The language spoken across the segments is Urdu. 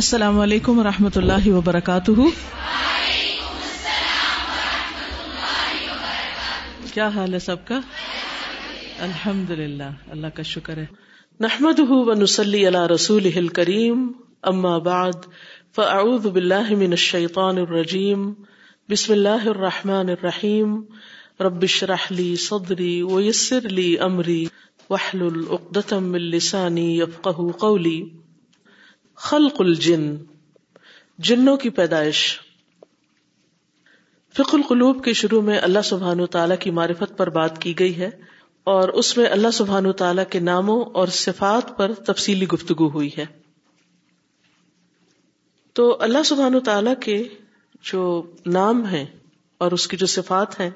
السلام علیکم و رحمۃ اللہ وبرکاتہ۔ کیا حال ہے سب کا؟ الحمد للہ اللہ کا شکر ہے۔ نحمد ونسلی علی رسول کریم اما بعد، فاعوذ باللہ من الشیطان الرجیم، بسم اللہ الرحمن الرحیم۔ رب اشرح لی صدری ویسر لی امری، واحلل عقدۃ من لسانی یفقهوا قولی۔ خلق الجن، جنوں کی پیدائش۔ فق القلوب کے شروع میں اللہ سبحان تعالیٰ کی معرفت پر بات کی گئی ہے اور اس میں اللہ سبحان تعالیٰ کے ناموں اور صفات پر تفصیلی گفتگو ہوئی ہے۔ تو اللہ سبحان تعالیٰ کے جو نام ہیں اور اس کی جو صفات ہیں،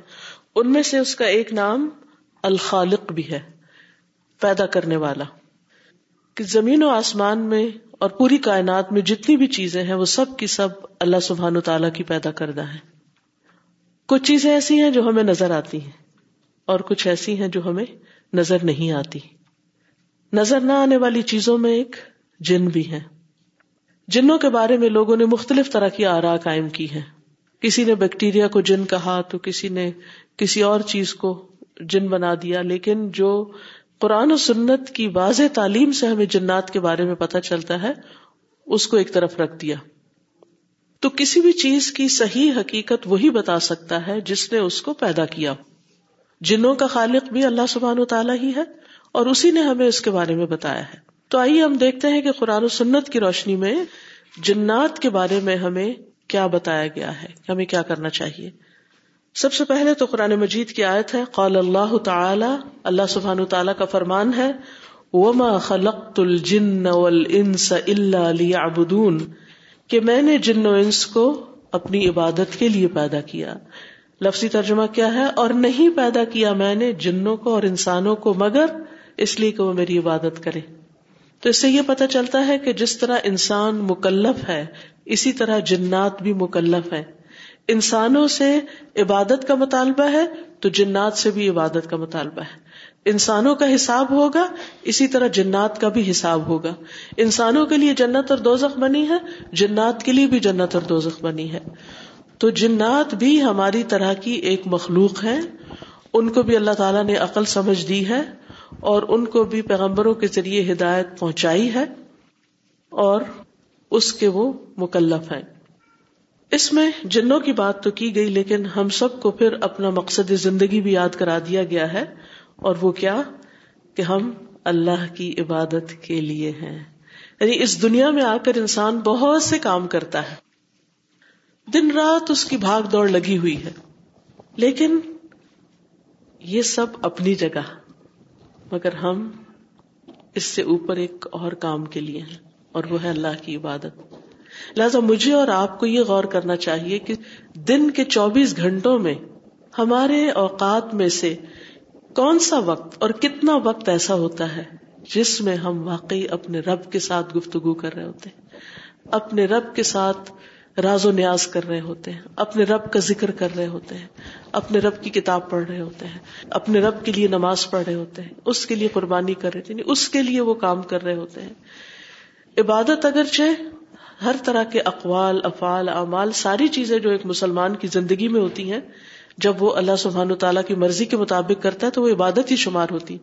ان میں سے اس کا ایک نام الخالق بھی ہے، پیدا کرنے والا۔ کہ زمین و آسمان میں اور پوری کائنات میں جتنی بھی چیزیں ہیں، وہ سب کی سب اللہ سبحان تعالیٰ کی پیدا کردہ ہے کچھ چیزیں ایسی ہیں جو ہمیں نظر آتی ہیں، اور کچھ ایسی ہیں جو ہمیں نظر نہیں آتی۔ نظر نہ آنے والی چیزوں میں ایک جن بھی ہے جنوں کے بارے میں لوگوں نے مختلف طرح کی آرا قائم کی ہے کسی نے بیکٹیریا کو جن کہا تو کسی نے کسی اور چیز کو جن بنا دیا، لیکن جو قرآن و سنت کی واضح تعلیم سے ہمیں جنات کے بارے میں پتہ چلتا ہے، اس کو ایک طرف رکھ دیا۔ تو کسی بھی چیز کی صحیح حقیقت وہی بتا سکتا ہے جس نے اس کو پیدا کیا۔ جنوں کا خالق بھی اللہ سبحان و تعالیٰ ہی ہے اور اسی نے ہمیں اس کے بارے میں بتایا ہے۔ تو آئیے ہم دیکھتے ہیں کہ قرآن و سنت کی روشنی میں جنات کے بارے میں ہمیں کیا بتایا گیا ہے، ہمیں کیا کرنا چاہیے۔ سب سے پہلے تو قرآن مجید کی آیت ہے، قال اللہ تعالی، اللہ سبحان تعالیٰ کا فرمان ہے، وما خلقت الجن والانس الا ليعبدون، کہ میں نے جن و انس کو اپنی عبادت کے لیے پیدا کیا۔ لفظی ترجمہ کیا ہے، اور نہیں پیدا کیا میں نے جنوں کو اور انسانوں کو، مگر اس لیے کہ وہ میری عبادت کرے۔ تو اس سے یہ پتا چلتا ہے کہ جس طرح انسان مکلف ہے، اسی طرح جنات بھی مکلف ہے انسانوں سے عبادت کا مطالبہ ہے تو جنات سے بھی عبادت کا مطالبہ ہے۔ انسانوں کا حساب ہوگا، اسی طرح جنات کا بھی حساب ہوگا۔ انسانوں کے لیے جنت اور دوزخ بنی ہے، جنات کے لیے بھی جنت اور دوزخ بنی ہے۔ تو جنات بھی ہماری طرح کی ایک مخلوق ہے ان کو بھی اللہ تعالیٰ نے عقل سمجھ دی ہے اور ان کو بھی پیغمبروں کے ذریعے ہدایت پہنچائی ہے اور اس کے وہ مکلف ہیں۔ اس میں جنوں کی بات تو کی گئی، لیکن ہم سب کو پھر اپنا مقصد زندگی بھی یاد کرا دیا گیا ہے۔ اور وہ کیا؟ کہ ہم اللہ کی عبادت کے لیے ہیں۔ یعنی اس دنیا میں آ کر انسان بہت سے کام کرتا ہے۔ دن رات اس کی بھاگ دوڑ لگی ہوئی ہے۔ لیکن یہ سب اپنی جگہ، مگر ہم اس سے اوپر ایک اور کام کے لیے ہیں، اور وہ ہے اللہ کی عبادت۔ لہٰذا مجھے اور آپ کو یہ غور کرنا چاہیے کہ دن کے چوبیس گھنٹوں میں ہمارے اوقات میں سے کون سا وقت اور کتنا وقت ایسا ہوتا ہے جس میں ہم واقعی اپنے رب کے ساتھ گفتگو کر رہے ہوتے ہیں، اپنے رب کے ساتھ راز و نیاز کر رہے ہوتے ہیں، اپنے رب کا ذکر کر رہے ہوتے ہیں، اپنے رب کی کتاب پڑھ رہے ہوتے ہیں، اپنے رب کے لیے نماز پڑھ رہے ہوتے ہیں، اس کے لیے قربانی کر رہے تھے یعنی اس کے لیے وہ کام کر رہے ہوتے ہیں۔ عبادت اگرچہ ہر طرح کے اقوال، افعال، اعمال، ساری چیزیں جو ایک مسلمان کی زندگی میں ہوتی ہیں، جب وہ اللہ سبحان و تعالیٰ کی مرضی کے مطابق کرتا ہے تو وہ عبادت ہی شمار ہوتی۔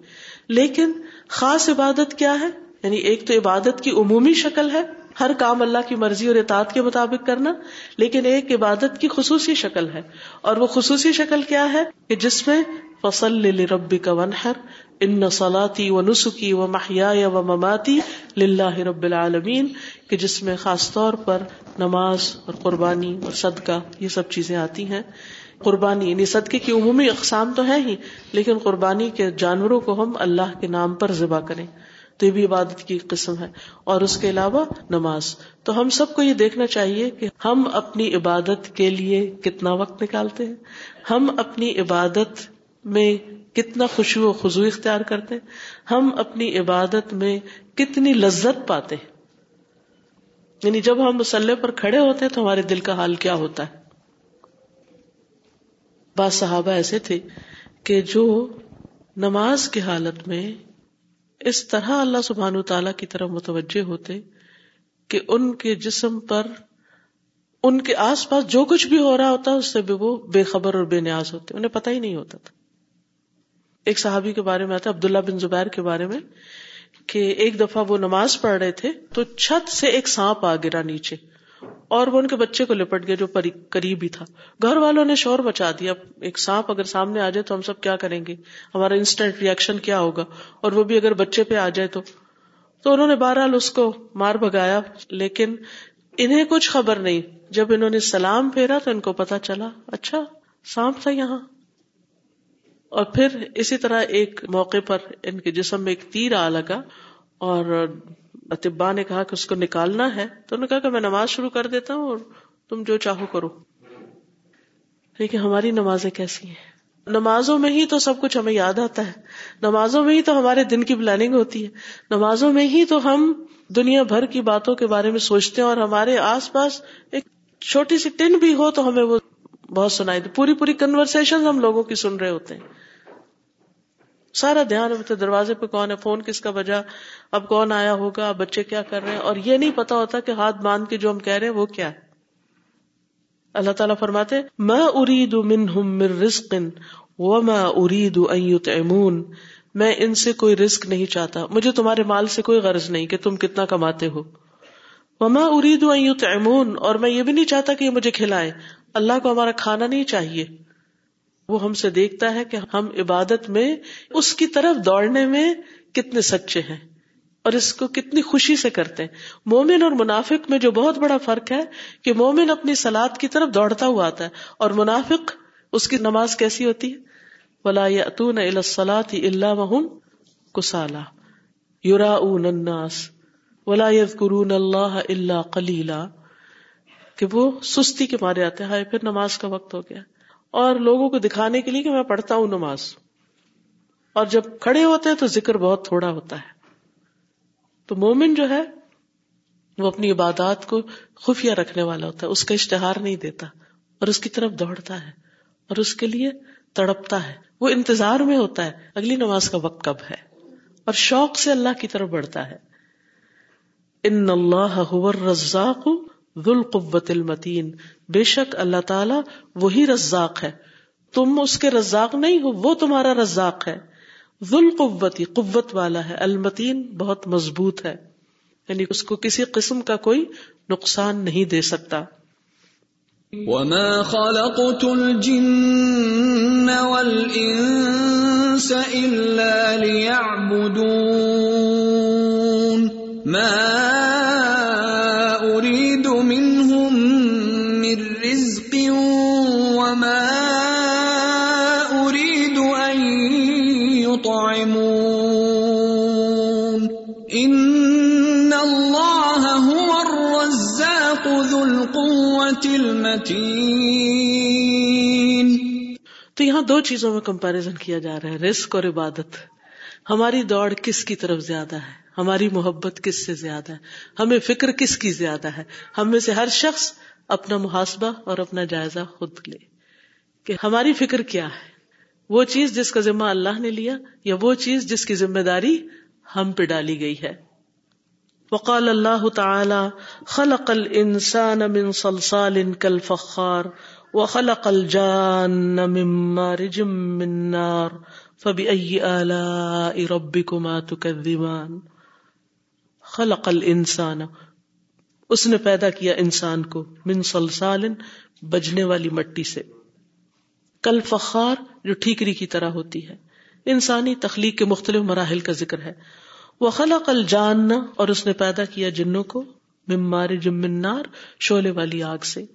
لیکن خاص عبادت کیا ہے؟ یعنی ایک تو عبادت کی عمومی شکل ہے، ہر کام اللہ کی مرضی اور اطاعت کے مطابق کرنا، لیکن ایک عبادت کی خصوصی شکل ہے۔ اور وہ خصوصی شکل کیا ہے کہ جس میں فصل ربی کا ونہر ان سلاتی و نسخی و محیا و مماتی لاہ رب العالمین، کہ جس میں خاص طور پر نماز اور قربانی اور صدقہ، یہ سب چیزیں آتی ہیں۔ قربانی یعنی صدقے کی عمومی اقسام تو ہے ہی، لیکن قربانی کے جانوروں کو ہم اللہ کے نام پر ذبح کریں۔ تو یہ بھی عبادت کی قسم ہے۔ اور اس کے علاوہ نماز۔ تو ہم سب کو یہ دیکھنا چاہیے کہ ہم اپنی عبادت کے لیے کتنا وقت نکالتے ہیں۔ ہم اپنی عبادت میں کتنا خوشو و خزو اختیار کرتے ہم اپنی عبادت میں کتنی لذت پاتے یعنی جب ہم مسلح پر کھڑے ہوتے تو ہمارے دل کا حال کیا ہوتا ہے؟ بعض صحابہ ایسے تھے کہ جو نماز کی حالت میں اس طرح اللہ سبحان تعالی کی طرف متوجہ ہوتے کہ ان کے جسم پر ان کے آس پاس جو کچھ بھی ہو رہا ہوتا اس سے بھی وہ بے خبر اور بے نیاز ہوتے، انہیں پتہ ہی نہیں ہوتا تھا۔ ایک صحابی کے بارے میں آتا، عبداللہ بن زبیر کے بارے میں کہ ایک دفعہ وہ نماز پڑھ رہے تھے تو چھت سے ایک سانپ آ گرا نیچے اور وہ ان کے بچے کو لپٹ گیا جو قریب ہی تھا۔ گھر والوں نے شور بچا دیا ایک سانپ اگر سامنے آ جائے تو ہم سب کیا کریں گے؟ ہمارا انسٹنٹ ریئیکشن کیا ہوگا؟ اور وہ بھی اگر بچے پہ آ جائے تو؟ تو انہوں نے بہرحال اس کو مار بگایا لیکن انہیں کچھ خبر نہیں۔ جب انہوں نے سلام پھیرا تو ان کو پتا چلا اچھا سانپ تھا یہاں۔ اور پھر اسی طرح ایک موقع پر ان کے جسم میں ایک تیر آ لگا اور اطبا نے کہا کہ اس کو نکالنا ہے تو انہوں نے کہا کہ میں نماز شروع کر دیتا ہوں اور تم جو چاہو کرو۔ یعنی لیکن ہماری نمازیں کیسی ہیں؟ نمازوں میں ہی تو سب کچھ ہمیں یاد آتا ہے۔ نمازوں میں ہی تو ہمارے دن کی پلاننگ ہوتی ہے۔ نمازوں میں ہی تو ہم دنیا بھر کی باتوں کے بارے میں سوچتے ہیں اور ہمارے آس پاس ایک چھوٹی سی ٹن بھی ہو تو ہمیں وہ بہت سنائی دے پوری پوری کنورسن ہم لوگوں کی سن رہے ہوتے ہیں۔ سارا دھیان ہوتا دروازے پہ کون ہے، فون کس کا بجا، اب کون آیا ہوگا، اب بچے کیا کر رہے ہیں؟ اور یہ نہیں پتا ہوتا کہ ہاتھ باندھ کے جو ہم کہہ رہے ہیں وہ کیا ہے۔ اللہ تعالیٰ فرماتے میں ارید رسک و میں ارید امون میں ان سے کوئی رسک نہیں چاہتا۔ مجھے تمہارے مال سے کوئی غرض نہیں کہ تم کتنا کماتے ہو۔ وما ارید امون اور میں یہ بھی نہیں چاہتا کہ یہ مجھے کھلائے اللہ کو ہمارا کھانا نہیں چاہیے۔ وہ ہم سے دیکھتا ہے کہ ہم عبادت میں اس کی طرف دوڑنے میں کتنے سچے ہیں اور اس کو کتنی خوشی سے کرتے ہیں۔ مومن اور منافق میں جو بہت بڑا فرق ہے کہ مومن اپنی سلاد کی طرف دوڑتا ہوا آتا ہے اور منافق اس کی نماز کیسی ہوتی ہے؟ ولا یاتون الى الصلاه الا وهم كسالى۔ يراؤون الناس ولا يذكرون الله الا قليلا۔ کہ وہ سستی کے مارے آتے ہیں پھر نماز کا وقت ہو گیا۔ اور لوگوں کو دکھانے کے لیے کہ میں پڑھتا ہوں نماز۔ اور جب کھڑے ہوتے ہیں تو ذکر بہت تھوڑا ہوتا ہے۔ تو مومن جو ہے، وہ اپنی عبادات کو خفیہ رکھنے والا ہوتا ہے، اس کا اشتہار نہیں دیتا، اور اس کی طرف دوڑتا ہے، اور اس کے لیے تڑپتا ہے۔ وہ انتظار میں ہوتا ہے، اگلی نماز کا وقت کب ہے؟ اور شوق سے اللہ کی طرف بڑھتا ہے۔ ان اللہ رزاق ذوالقوت المتین۔ بے شک اللہ تعالی وہی رزاق ہے۔ تم اس کے رزاق نہیں ہو، وہ تمہارا رزاق ہے۔ ذوالقوتی قوت والا ہے۔ المتین بہت مضبوط ہے۔ یعنی اس کو کسی قسم کا کوئی نقصان نہیں دے سکتا۔ وما خلقت الجن والانس الا ليعبدون۔ ما دو چیزوں میں کمپیرزن کیا جا رہا ہے رسک اور عبادت۔ ہماری دوڑ کس کی طرف زیادہ ہے؟ ہماری محبت کس سے زیادہ ہے؟ ہمیں فکر کس کی زیادہ ہے؟ ہم میں سے ہر شخص اپنا محاسبہ اور اپنا جائزہ خود لے۔ کہ ہماری فکر کیا ہے؟ وہ چیز جس کا ذمہ اللہ نے لیا یا وہ چیز جس کی ذمہ داری ہم پہ ڈالی گئی ہے۔ وقال اللہ تعالی، خلق الانسان من صلصال كالفخار وخلق الجان من مارج من نار فبأي آلاء ربكما تكذبان؟ خلق الانسان. اس نے پیدا کیا انسان کو من صلصال بجنے والی مٹی سے. کل فخار جو ٹھیکری کی طرح ہوتی ہے. انسانی تخلیق کے مختلف مراحل کا ذکر ہے. وہ خلق الجان اور اس نے پیدا کیا جنوں کو ممار جمنار شولے والی آگ سے.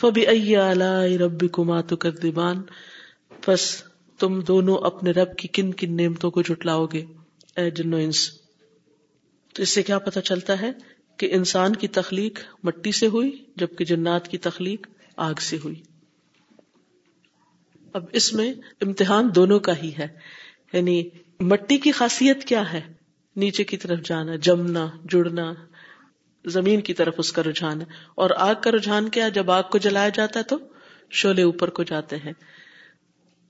فبی ربی کما تو بس تم دونوں اپنے رب کی کن کن نعمتوں کو جٹلاؤ گے؟ اے جنو انس، تو اس سے کیا پتا چلتا ہے کہ انسان کی تخلیق مٹی سے ہوئی جبکہ جنات کی تخلیق آگ سے ہوئی؟ اب اس میں امتحان دونوں کا ہی ہے یعنی مٹی کی خاصیت کیا ہے؟ نیچے کی طرف جانا، جمنا، جڑنا زمین کی طرف اس کا رجحان ہے۔ اور آگ کا رجحان کیا جب آگ کو جلایا جاتا ہے تو شولے اوپر کو جاتے ہیں۔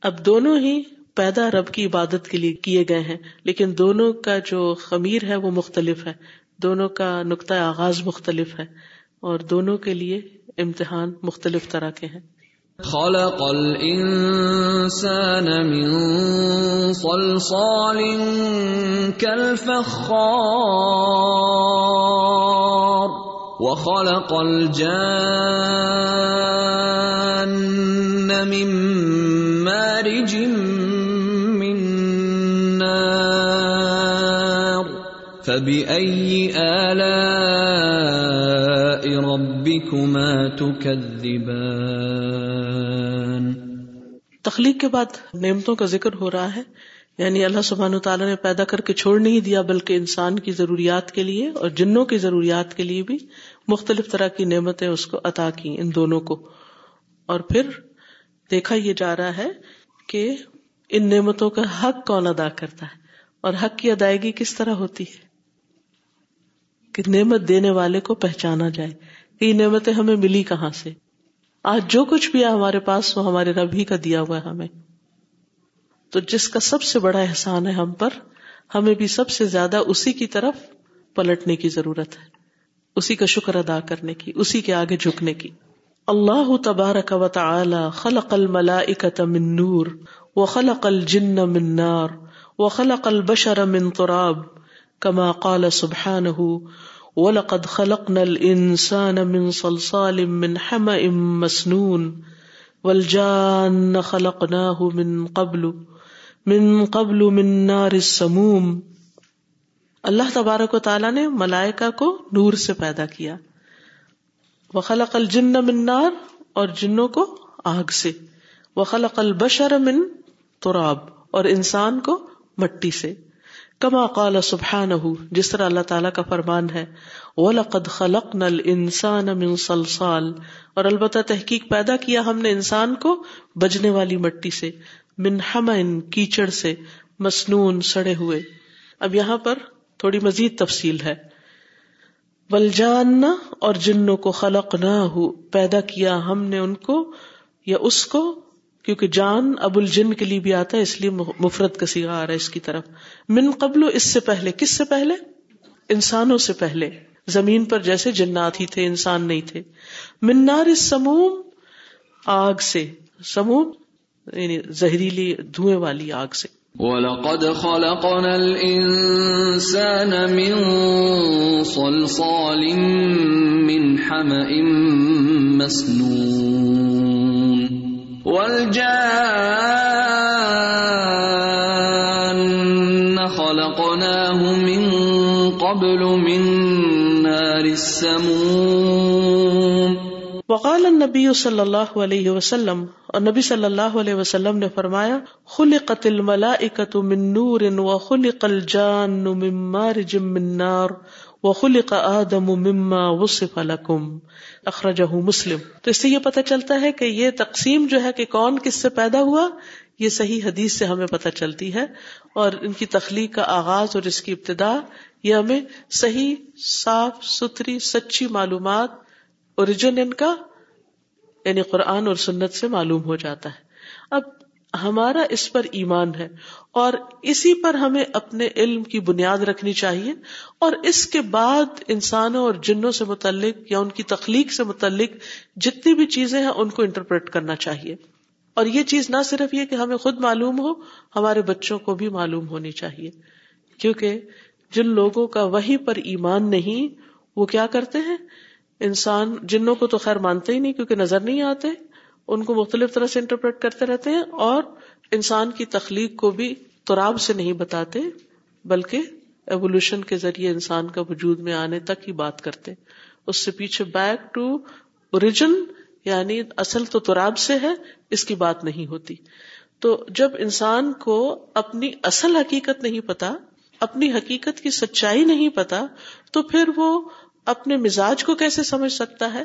اب دونوں ہی پیدا رب کی عبادت کے لیے کیے گئے ہیں، لیکن دونوں کا جو خمیر ہے وہ مختلف ہے۔ دونوں کا نقطۂ آغاز مختلف ہے اور دونوں کے لیے امتحان مختلف طرح کے ہیں۔ خلق الإنسان من صلصال كالفخار وخلق الجان من مارج من نار فبأي آلاء ربكما تكذبان تخلیق کے بعد نعمتوں کا ذکر ہو رہا ہے۔ یعنی اللہ سبحان تعالیٰ نے پیدا کر کے چھوڑ نہیں دیا، بلکہ انسان کی ضروریات کے لیے اور جنوں کی ضروریات کے لیے بھی مختلف طرح کی نعمتیں اس کو عطا کی ان دونوں کو۔ اور پھر دیکھا یہ جا رہا ہے کہ ان نعمتوں کا حق کون ادا کرتا ہے اور حق کی ادائیگی کس طرح ہوتی ہے؟ کہ نعمت دینے والے کو پہچانا جائے کہ یہ نعمتیں ہمیں ملی کہاں سے؟ آج جو کچھ بھی ہے ہمارے پاس، وہ ہمارے رب ہی کا دیا ہوا ہے ہمیں۔ تو جس کا سب سے بڑا احسان ہے ہم پر، ہمیں بھی سب سے زیادہ اسی کی طرف پلٹنے کی ضرورت ہے۔ اسی کا شکر ادا کرنے کی، اسی کے آگے جھکنے کی۔ اللہ تبارک و تعالی خلق الملائکۃ من نور وخلق الجن من نار وخلق البشر من تراب كما قال سبحانه وَلَقَدْ خَلَقْنَا الْإِنسَانَ مِنْ صَلْصَالٍ مِّنْ حَمَإٍ مَسْنُونٍ وَالْجَانَّ خَلَقْنَاهُ مِنْ قَبْلُ مِنْ قَبْلُ مِنْ نَارِ السَّمُومِ۔ اللہ تبارک و تعالیٰ نے ملائکہ کو نور سے پیدا کیا۔ وخلق الجن من نار اور جنوں کو آگ سے۔ وخلق البشر من تراب اور انسان کو مٹی سے۔ کما قال سبحانہ جس طرح اللہ تعالیٰ کا فرمان ہے، وَلَقَدْ خَلَقْنَا الْإِنسَانَ مِن صَلْصَال۔ اور البتہ تحقیق پیدا کیا ہم نے انسان کو بجنے والی مٹی سے، من حمن کیچڑ سے، مسنون، سڑے ہوئے۔ اب یہاں پر تھوڑی مزید تفصیل ہے۔ ولجان اور جنوں کو خلق نہ ہو پیدا کیا ہم نے ان کو یا اس کو کیونکہ جان ابو الجن کے لیے بھی آتا ہے، اس لیے مفرت کا سیگا آ رہا ہے اس کی طرف۔ من قبل اس سے پہلے، کس سے پہلے؟ انسانوں سے پہلے۔ زمین پر جیسے جنات ہی تھے، انسان نہیں تھے۔ منار سموم آگ سے۔ سموم یعنی زہریلی، دھوئیں والی آگ سے۔ وَلَقَدْ خَلَقْنَا الْإِنسَانَ مِن صَلْصَالٍ مِّنْ حَمَإٍ مَسْنُونٍ۔ وَالْجَانَّ خَلَقْنَاهُ مِن قَبْلُ مِن نَّارِ السَّمُومِ. وقال النبی صلی اللہ علیہ وسلم، اور نبی صلی اللہ علیہ وسلم نے فرمایا، خلقت الملائکۃ من نور وخلق الجان من مارج من نار وخلق آدم مما وصف لكم۔ اخرجہ مسلم۔ تو اس سے یہ پتہ چلتا ہے کہ یہ تقسیم جو ہے کہ کون کس سے پیدا ہوا، یہ صحیح حدیث سے ہمیں پتہ چلتی ہے۔ اور ان کی تخلیق کا آغاز اور اس کی ابتدا، یہ ہمیں صحیح، صاف، ستھری، سچی معلومات اوریجن ان کا یعنی قرآن اور سنت سے معلوم ہو جاتا ہے۔ اب ہمارا اس پر ایمان ہے اور اسی پر ہمیں اپنے علم کی بنیاد رکھنی چاہیے اور اس کے بعد انسانوں اور جنوں سے متعلق یا ان کی تخلیق سے متعلق جتنی بھی چیزیں ہیں ان کو انٹرپریٹ کرنا چاہیے۔ اور یہ چیز نہ صرف یہ کہ ہمیں خود معلوم ہو، ہمارے بچوں کو بھی معلوم ہونی چاہیے۔ کیونکہ جن لوگوں کا وہی پر ایمان نہیں، وہ کیا کرتے ہیں؟ انسان، جنوں کو تو خیر مانتے ہی نہیں کیونکہ نظر نہیں آتے۔ ان کو مختلف طرح سے انٹرپریٹ کرتے رہتے ہیں اور انسان کی تخلیق کو بھی تراب سے نہیں بتاتے، بلکہ ایوولوشن کے ذریعے انسان کا وجود میں آنے تک ہی بات کرتے اس سے پیچھے بیک ٹو اوریجن یعنی اصل تو تراب سے ہے، اس کی بات نہیں ہوتی۔ تو جب انسان کو اپنی اصل حقیقت نہیں پتا، اپنی حقیقت کی سچائی نہیں پتا، تو پھر وہ اپنے مزاج کو کیسے سمجھ سکتا ہے؟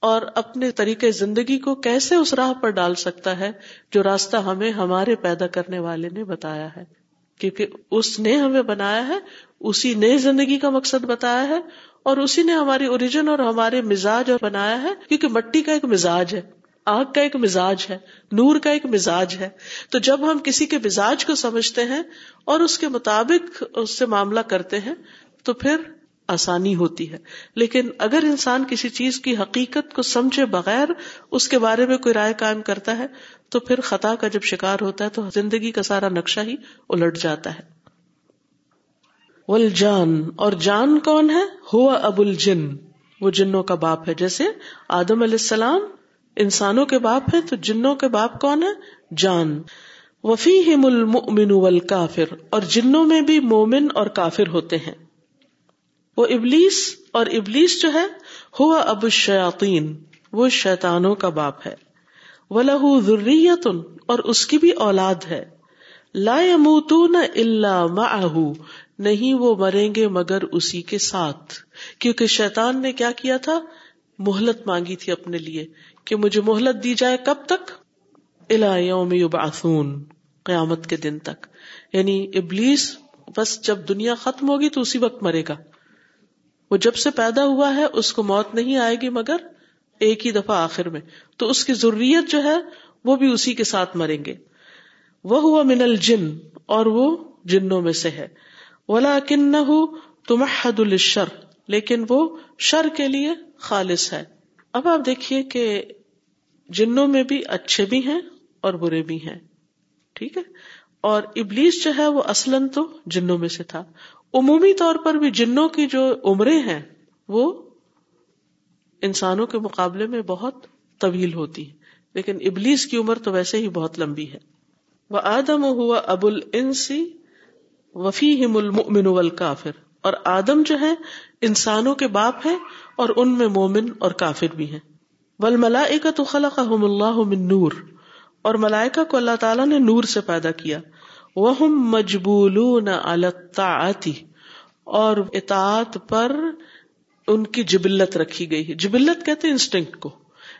اور اپنے طریقے زندگی کو کیسے اس راہ پر ڈال سکتا ہے جو راستہ ہمیں ہمارے پیدا کرنے والے نے بتایا ہے؟ کیونکہ اس نے ہمیں بنایا ہے، اسی نے زندگی کا مقصد بتایا ہے اور اسی نے ہماری اوریجن اور ہمارے مزاج اور بنایا ہے، کیونکہ مٹی کا ایک مزاج ہے، آگ کا ایک مزاج ہے، نور کا ایک مزاج ہے۔ تو جب ہم کسی کے مزاج کو سمجھتے ہیں اور اس کے مطابق اس سے معاملہ کرتے ہیں، تو پھر آسانی ہوتی ہے۔ لیکن اگر انسان کسی چیز کی حقیقت کو سمجھے بغیر اس کے بارے میں کوئی رائے قائم کرتا ہے، تو پھر خطا کا جب شکار ہوتا ہے تو زندگی کا سارا نقشہ ہی الٹ جاتا ہے۔ والجان، اور جان کون ہے؟ ہوا ابو الجن۔ وہ جنوں کا باپ ہے۔ جیسے آدم علیہ السلام انسانوں کے باپ ہے تو جنوں کے باپ کون ہے؟ جان۔ وفی المؤمن والکافر، اور جنوں میں بھی مومن اور کافر ہوتے ہیں۔ وہ ابلیس اور ابلیس جو ہے، ہوا ابو الشیاطین، وہ شیطانوں کا باپ ہے۔ وہ لہو ضروریت اور اس کی بھی اولاد ہے۔ لا يموتون الا معه، نہیں وہ مریں گے مگر اسی کے ساتھ۔ کیونکہ شیطان نے کیا کیا تھا؟ مہلت مانگی تھی اپنے لیے کہ مجھے مہلت دی جائے کب تک؟ الا یوم یبعثون، قیامت کے دن تک۔ یعنی ابلیس، بس جب دنیا ختم ہوگی تو اسی وقت مرے گا۔ وہ جب سے پیدا ہوا ہے، اس کو موت نہیں آئے گی، مگر ایک ہی دفعہ آخر میں۔ تو اس کی ضروریت جو ہے، وہ بھی اسی کے ساتھ مریں گے۔ وہ ہوا من الجن، اور وہ جنوں میں سے ہے۔ ولا کن تمحد الشر لیکن وہ شر کے لیے خالص ہے۔ اب آپ دیکھیے کہ جنوں میں بھی اچھے بھی ہیں اور برے بھی ہیں۔ ٹھیک ہے؟ اور ابلیس جو ہے، وہ اصلاً تو جنوں میں سے تھا۔ عمومی طور پر بھی جنوں کی جو عمریں ہیں، وہ انسانوں کے مقابلے میں بہت طویل ہوتی ہے لیکن ابلیس کی عمر تو ویسے ہی بہت لمبی ہے۔ وہ آدم ہوا ابو السی وفی المؤمن والکافر۔ اور آدم جو ہے انسانوں کے باپ ہے اور ان میں مومن اور کافر بھی ہیں۔ ول ملائکا تو خلقہم اللہ من نور۔ اور ملائکہ کو اللہ تعالیٰ نے نور سے پیدا کیا۔ وہ مجبولون علی الطاعتی اور اطاعت پر ان کی جبلت رکھی گئی ہے۔ جبلت کہتے ہیں انسٹنکٹ کو۔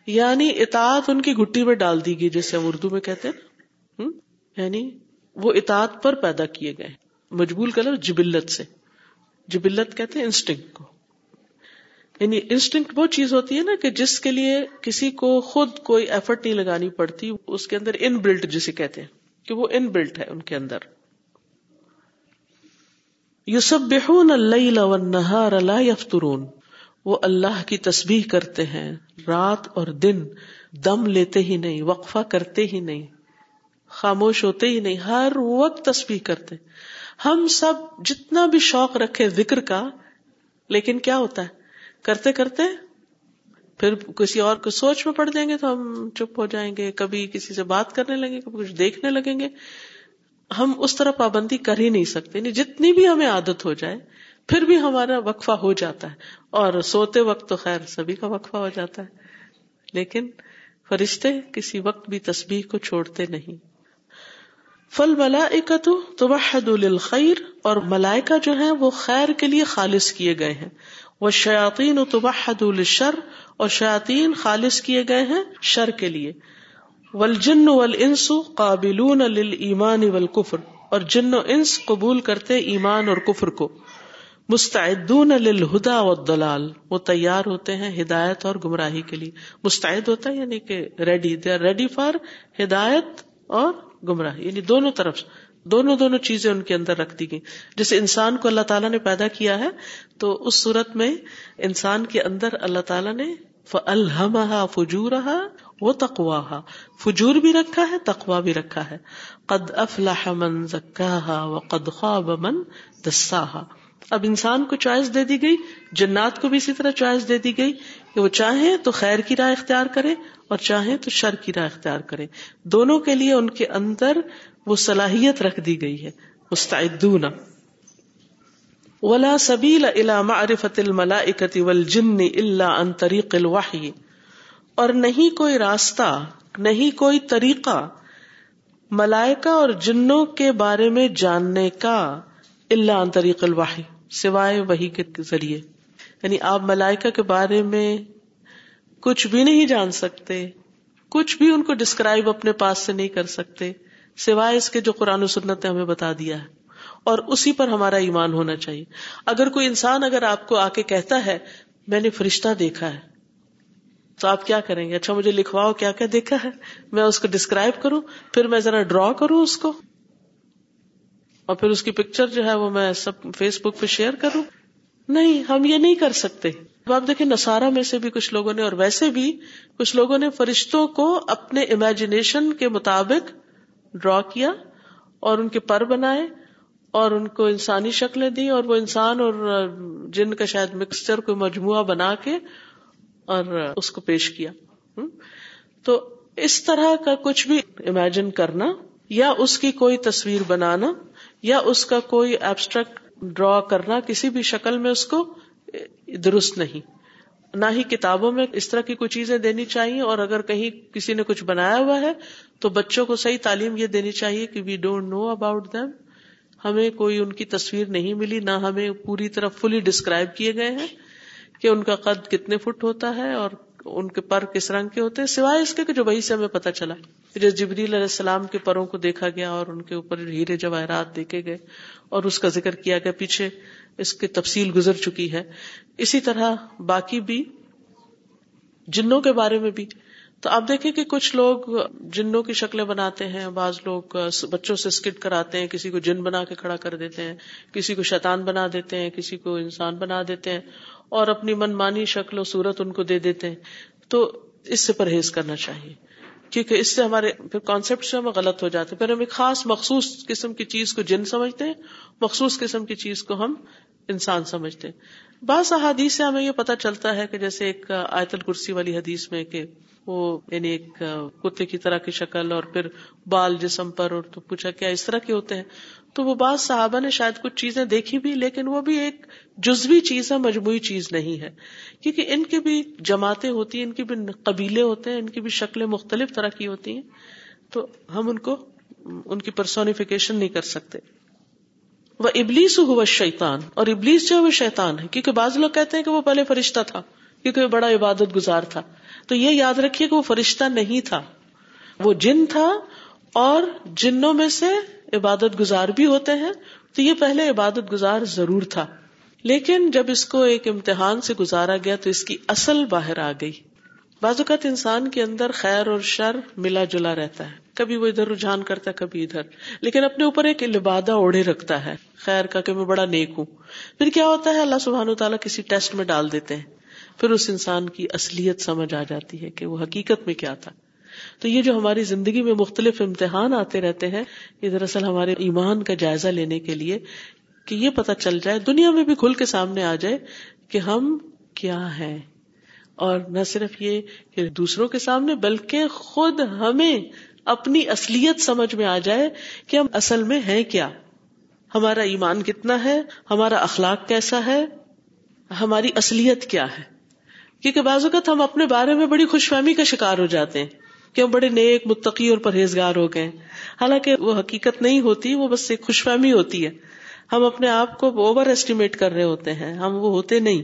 یعنی اطاعت ان کی گٹی میں ڈال دی گئی، جیسے ہم اردو میں کہتے ہیں۔ یعنی وہ اطاعت پر پیدا کیے گئے۔ مجبول کا لفظ جبلت سے۔ جبلت کہتے ہیں انسٹنکٹ کو۔ یعنی انسٹنکٹ وہ چیز ہوتی ہے نا کہ جس کے لیے کسی کو خود کوئی ایفرٹ نہیں لگانی پڑتی، اس کے اندر ان بلٹ جسے کہتے ہیں۔ کہ وہ ان بلٹ ہے ان کے اندر۔ یوسبحون اللیل والنہار لا یفترون۔ وہ اللہ کی تسبیح کرتے ہیں، رات اور دن دم لیتے ہی نہیں، وقفہ کرتے ہی نہیں، خاموش ہوتے ہی نہیں، ہر وقت تسبیح کرتے۔ ہم سب جتنا بھی شوق رکھے ذکر کا، لیکن کیا ہوتا ہے؟ کرتے کرتے پھر کسی اور کو سوچ میں پڑ جائیں گے تو ہم چپ ہو جائیں گے، کبھی کسی سے بات کرنے لگیں گے، کبھی کچھ دیکھنے لگیں گے۔ ہم اس طرح پابندی کر ہی نہیں سکتے یعنی جتنی بھی ہمیں عادت ہو جائے، پھر بھی ہمارا وقفہ ہو جاتا ہے۔ اور سوتے وقت تو خیر سبھی کا وقفہ ہو جاتا ہے، لیکن فرشتے کسی وقت بھی تسبیح کو چھوڑتے نہیں۔ فل ملائکہ تو الخیر اور ملائکہ جو ہے وہ خیر کے لیے خالص کیے گئے ہیں۔ وہ شیاطین تبحد الشر اور شیاطین خالص کیے گئے ہیں شر کے لیے۔ ولجن والانس قابلون للایمان والکفر۔ اور جن و انس قبول کرتے ایمان اور کفر کو۔ مستعدون للہدا والضلال۔ وہ تیار ہوتے ہیں ہدایت اور گمراہی کے لیے۔ مستعد ہوتا ہے یعنی کہ ready they are ready for ہدایت اور گمراہی۔ یعنی دونوں طرف دونوں دونوں چیزیں ان کے اندر رکھ دی گئی جیسے انسان کو اللہ تعالیٰ نے پیدا کیا ہے، تو اس صورت میں انسان کے اندر اللہ تعالیٰ نے الحمہ فجور وہ تقوا فجور بھی رکھا ہے تقوا بھی رکھا ہے۔ قد افلاح من زکاہا و قد خواب من دساہا اب انسان کو چوائس دے دی گئی، جنات کو بھی اسی طرح چوائس دے دی گئی کہ وہ چاہیں تو خیر کی راہ اختیار کرے اور چاہیں تو شر کی راہ اختیار کرے۔ دونوں کے لیے ان کے اندر وہ صلاحیت رکھ دی گئی ہے۔ مستعدون۔ ولا سبیل الى معرفت الملائکت والجن الا عن طریق الوحی۔ اور نہیں کوئی راستہ، نہیں کوئی طریقہ ملائکہ اور جنوں کے بارے میں جاننے کا اللہ عن طریق الوحی، سوائے وہی کے ذریعے۔ یعنی آپ ملائکہ کے بارے میں کچھ بھی نہیں جان سکتے، کچھ بھی ان کو ڈسکرائب اپنے پاس سے نہیں کر سکتے۔ سوائے اس کے جو قرآن و سنت نے ہمیں بتا دیا ہے۔ اور اسی پر ہمارا ایمان ہونا چاہیے۔ اگر کوئی انسان اگر آپ کو آ کے کہتا ہے، میں نے فرشتہ دیکھا ہے۔ تو آپ کیا کریں گے؟ اچھا مجھے لکھواؤ کیا کیا دیکھا ہے۔ میں اس کو ڈسکرائب کروں، پھر میں ذرا ڈرا کروں اس کو۔ اور پھر اس کی پکچر جو ہے وہ میں سب فیس بک پہ شیئر کروں۔ نہیں، ہم یہ نہیں کر سکتے۔ اب آپ دیکھیں نسارا میں سے بھی کچھ لوگوں نے اور ویسے بھی کچھ لوگوں نے فرشتوں کو اپنے امیجنیشن کے مطابق ڈرا کیا اور ان کے پر بنائے اور ان کو انسانی شکلیں دی اور وہ انسان اور جن کا شاید مکسچر کو مجموعہ بنا کے اور اس کو پیش کیا۔ تو اس طرح کا کچھ بھی امیجن کرنا یا اس کی کوئی تصویر بنانا یا اس کا کوئی ایبسٹریکٹ ڈرا کرنا کسی بھی شکل میں اس کو درست نہیں۔ نہ ہی کتابوں میں اس طرح کی کوئی چیزیں دینی چاہیے اور اگر کہیں کسی نے کچھ بنایا ہوا ہے تو بچوں کو صحیح تعلیم یہ دینی چاہیے کہ we don't know about them ہمیں کوئی ان کی تصویر نہیں ملی، نہ ہمیں پوری طرح فلی ڈسکرائب کیے گئے ہیں کہ ان کا قد کتنے فٹ ہوتا ہے اور ان کے پر کس رنگ کے ہوتے ہیں؟ سوائے اس کے کہ جو وہی سے ہمیں پتا چلا۔ جس جبریل علیہ السلام کے پروں کو دیکھا گیا اور ان کے اوپر ہیرے جواہرات دیکھے گئے اور اس کا ذکر کیا گیا، پیچھے اس کی تفصیل گزر چکی ہے۔ اسی طرح باقی بھی جنوں کے بارے میں بھی۔ تو آپ دیکھیں کہ کچھ لوگ جنوں کی شکلیں بناتے ہیں، بعض لوگ بچوں سے اسکٹ کراتے ہیں، کسی کو جن بنا کے کھڑا کر دیتے ہیں، کسی کو شیطان بنا دیتے ہیں، کسی کو انسان بنا دیتے ہیں۔ اور اپنی من مانی شکل و صورت ان کو دے دیتے ہیں۔ تو اس سے پرہیز کرنا چاہیے۔ کیونکہ اس سے ہمارے پھر کانسیپٹ ہمیں غلط ہو جاتے ہیں۔ پھر ہم ایک خاص مخصوص قسم کی چیز کو جن سمجھتے ہیں، مخصوص قسم کی چیز کو ہم انسان سمجھتے ہیں۔ بعض احادیث سے ہمیں یہ پتا چلتا ہے کہ جیسے ایک آیت الکرسی والی حدیث میں کہ وہ یعنی ایک کتے کی طرح کی شکل اور پھر بال جسم پر اور تو پوچھا کیا اس طرح کے ہوتے ہیں۔ تو وہ بعض صحابہ نے شاید کچھ چیزیں دیکھی بھی، لیکن وہ بھی ایک جزوی چیز ہے، مجموعی چیز نہیں ہے۔ کیونکہ ان کی بھی جماعتیں ہوتی ہیں، ان کی بھی قبیلے ہوتے ہیں، ان کی بھی شکلیں مختلف طرح کی ہوتی ہیں۔ تو ہم ان کو، ان کی پرسونیفیکیشن نہیں کر سکتے۔ وہ ابلیس ہوا شیتان اور ابلیس جو ہے وہ شیتان ہے۔ کیونکہ بعض لوگ کہتے ہیں کہ وہ پہلے فرشتہ تھا۔ کیونکہ وہ بڑا عبادت گزار تھا۔ تو یہ یاد رکھیے کہ وہ فرشتہ نہیں تھا۔ وہ جن تھا اور جنوں میں سے عبادت گزار بھی ہوتے ہیں۔ تو یہ پہلے عبادت گزار ضرور تھا۔ لیکن جب اس کو ایک امتحان سے گزارا گیا تو اس کی اصل باہر آ گئی۔ بعض اوقات انسان کے اندر خیر اور شر ملا جلا رہتا ہے۔ کبھی وہ ادھر رجحان کرتا ہے، کبھی ادھر۔ لیکن اپنے اوپر ایک لبادہ اوڑھے رکھتا ہے۔ خیر کا کہ میں بڑا نیک ہوں۔ پھر کیا ہوتا ہے؟ اللہ سبحان و تعالیٰ کسی ٹیسٹ میں ڈال دیتے ہیں۔ پھر اس انسان کی اصلیت سمجھ آ جاتی ہے کہ وہ حقیقت میں کیا تھا۔ تو یہ جو ہماری زندگی میں مختلف امتحان آتے رہتے ہیں، یہ دراصل ہمارے ایمان کا جائزہ لینے کے لیے کہ یہ پتا چل جائے، دنیا میں بھی کھل کے سامنے آ جائے کہ ہم کیا ہیں۔ اور نہ صرف یہ کہ دوسروں کے سامنے، بلکہ خود ہمیں اپنی اصلیت سمجھ میں آ جائے کہ ہم اصل میں ہیں کیا۔ ہمارا ایمان کتنا ہے؟ ہمارا اخلاق کیسا ہے؟ ہماری اصلیت کیا ہے؟ کیونکہ بعض اوقات ہم اپنے بارے میں بڑی خوش فہمی کا شکار ہو جاتے ہیں کہ ہم بڑے نیک، متقی اور پرہیزگار ہو گئے حالانکہ وہ حقیقت نہیں ہوتی، وہ بس ایک خوش فہمی ہوتی ہے۔ ہم اپنے آپ کو اوور ایسٹیمیٹ کر رہے ہوتے ہیں، ہم وہ ہوتے نہیں۔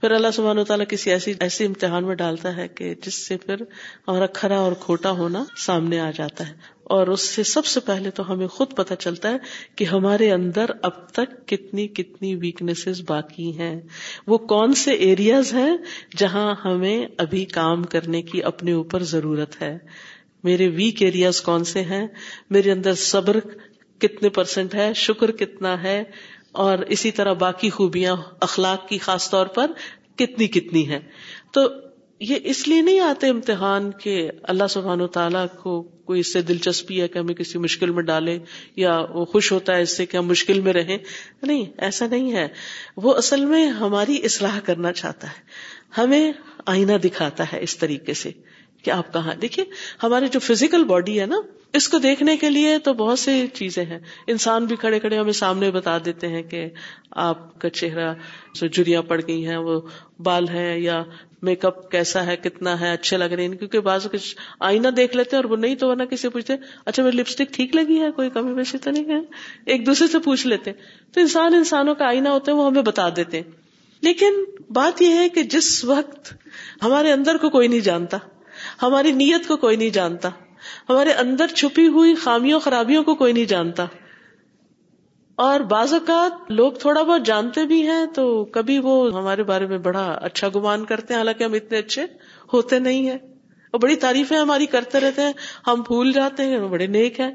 پھر اللہ سبحانہ تعالیٰ کسی ایسی ایسی امتحان میں ڈالتا ہے کہ جس سے پھر ہمارا کھرا اور کھوٹا ہونا سامنے آ جاتا ہے۔ اور اس سے سب سے پہلے تو ہمیں خود پتا چلتا ہے کہ ہمارے اندر اب تک کتنی کتنی ویکنیس باقی ہیں۔ وہ کون سے ایریاز ہیں جہاں ہمیں ابھی کام کرنے کی اپنے اوپر ضرورت ہے؟ میرے ویک ایریاز کون سے ہیں؟ میرے اندر صبر کتنے پرسینٹ ہے؟ شکر کتنا ہے؟ اور اسی طرح باقی خوبیاں، اخلاق کی خاص طور پر کتنی کتنی ہے تو یہ اس لیے نہیں آتے امتحان کہ اللہ سبحان و تعالیٰ کو کوئی اس سے دلچسپی ہے کہ ہمیں کسی مشکل میں ڈالے یا وہ خوش ہوتا ہے اس سے کہ ہم مشکل میں رہیں۔ نہیں، ایسا نہیں ہے۔ وہ اصل میں ہماری اصلاح کرنا چاہتا ہے۔ ہمیں آئینہ دکھاتا ہے اس طریقے سے کہ آپ کہاں۔ دیکھیے ہماری جو فزیکل باڈی ہے نا اس کو دیکھنے کے لیے تو بہت سی چیزیں ہیں۔ انسان بھی کھڑے کھڑے ہمیں سامنے بتا دیتے ہیں کہ آپ کا چہرہ جو جریاں پڑ گئی ہیں وہ بال ہے یا میک اپ کیسا ہے، کتنا ہے، اچھے لگ رہے ہیں۔ کیونکہ بعض کچھ آئینہ دیکھ لیتے ہیں اور وہ نہیں تو ورنہ کسی پوچھتے اچھا میری لپسٹک ٹھیک لگی ہے؟ کوئی کمی بیشی تو نہیں ہے؟ ایک دوسرے سے پوچھ لیتے تو انسان انسانوں کا آئینہ ہوتا ہے، وہ ہمیں بتا دیتے لیکن بات یہ ہے کہ جس وقت ہمارے اندر کو کوئی نہیں جانتا، ہماری نیت کو کوئی نہیں جانتا ہمارے اندر چھپی ہوئی خامیوں خرابیوں کو کوئی نہیں جانتا۔ اور بعض اوقات لوگ تھوڑا بہت جانتے بھی ہیں تو کبھی وہ ہمارے بارے میں بڑا اچھا گمان کرتے ہیں، حالانکہ ہم اتنے اچھے ہوتے نہیں ہیں۔ اور بڑی تعریفیں ہماری کرتے رہتے ہیں، ہم بھول جاتے ہیں وہ بڑے نیک ہیں۔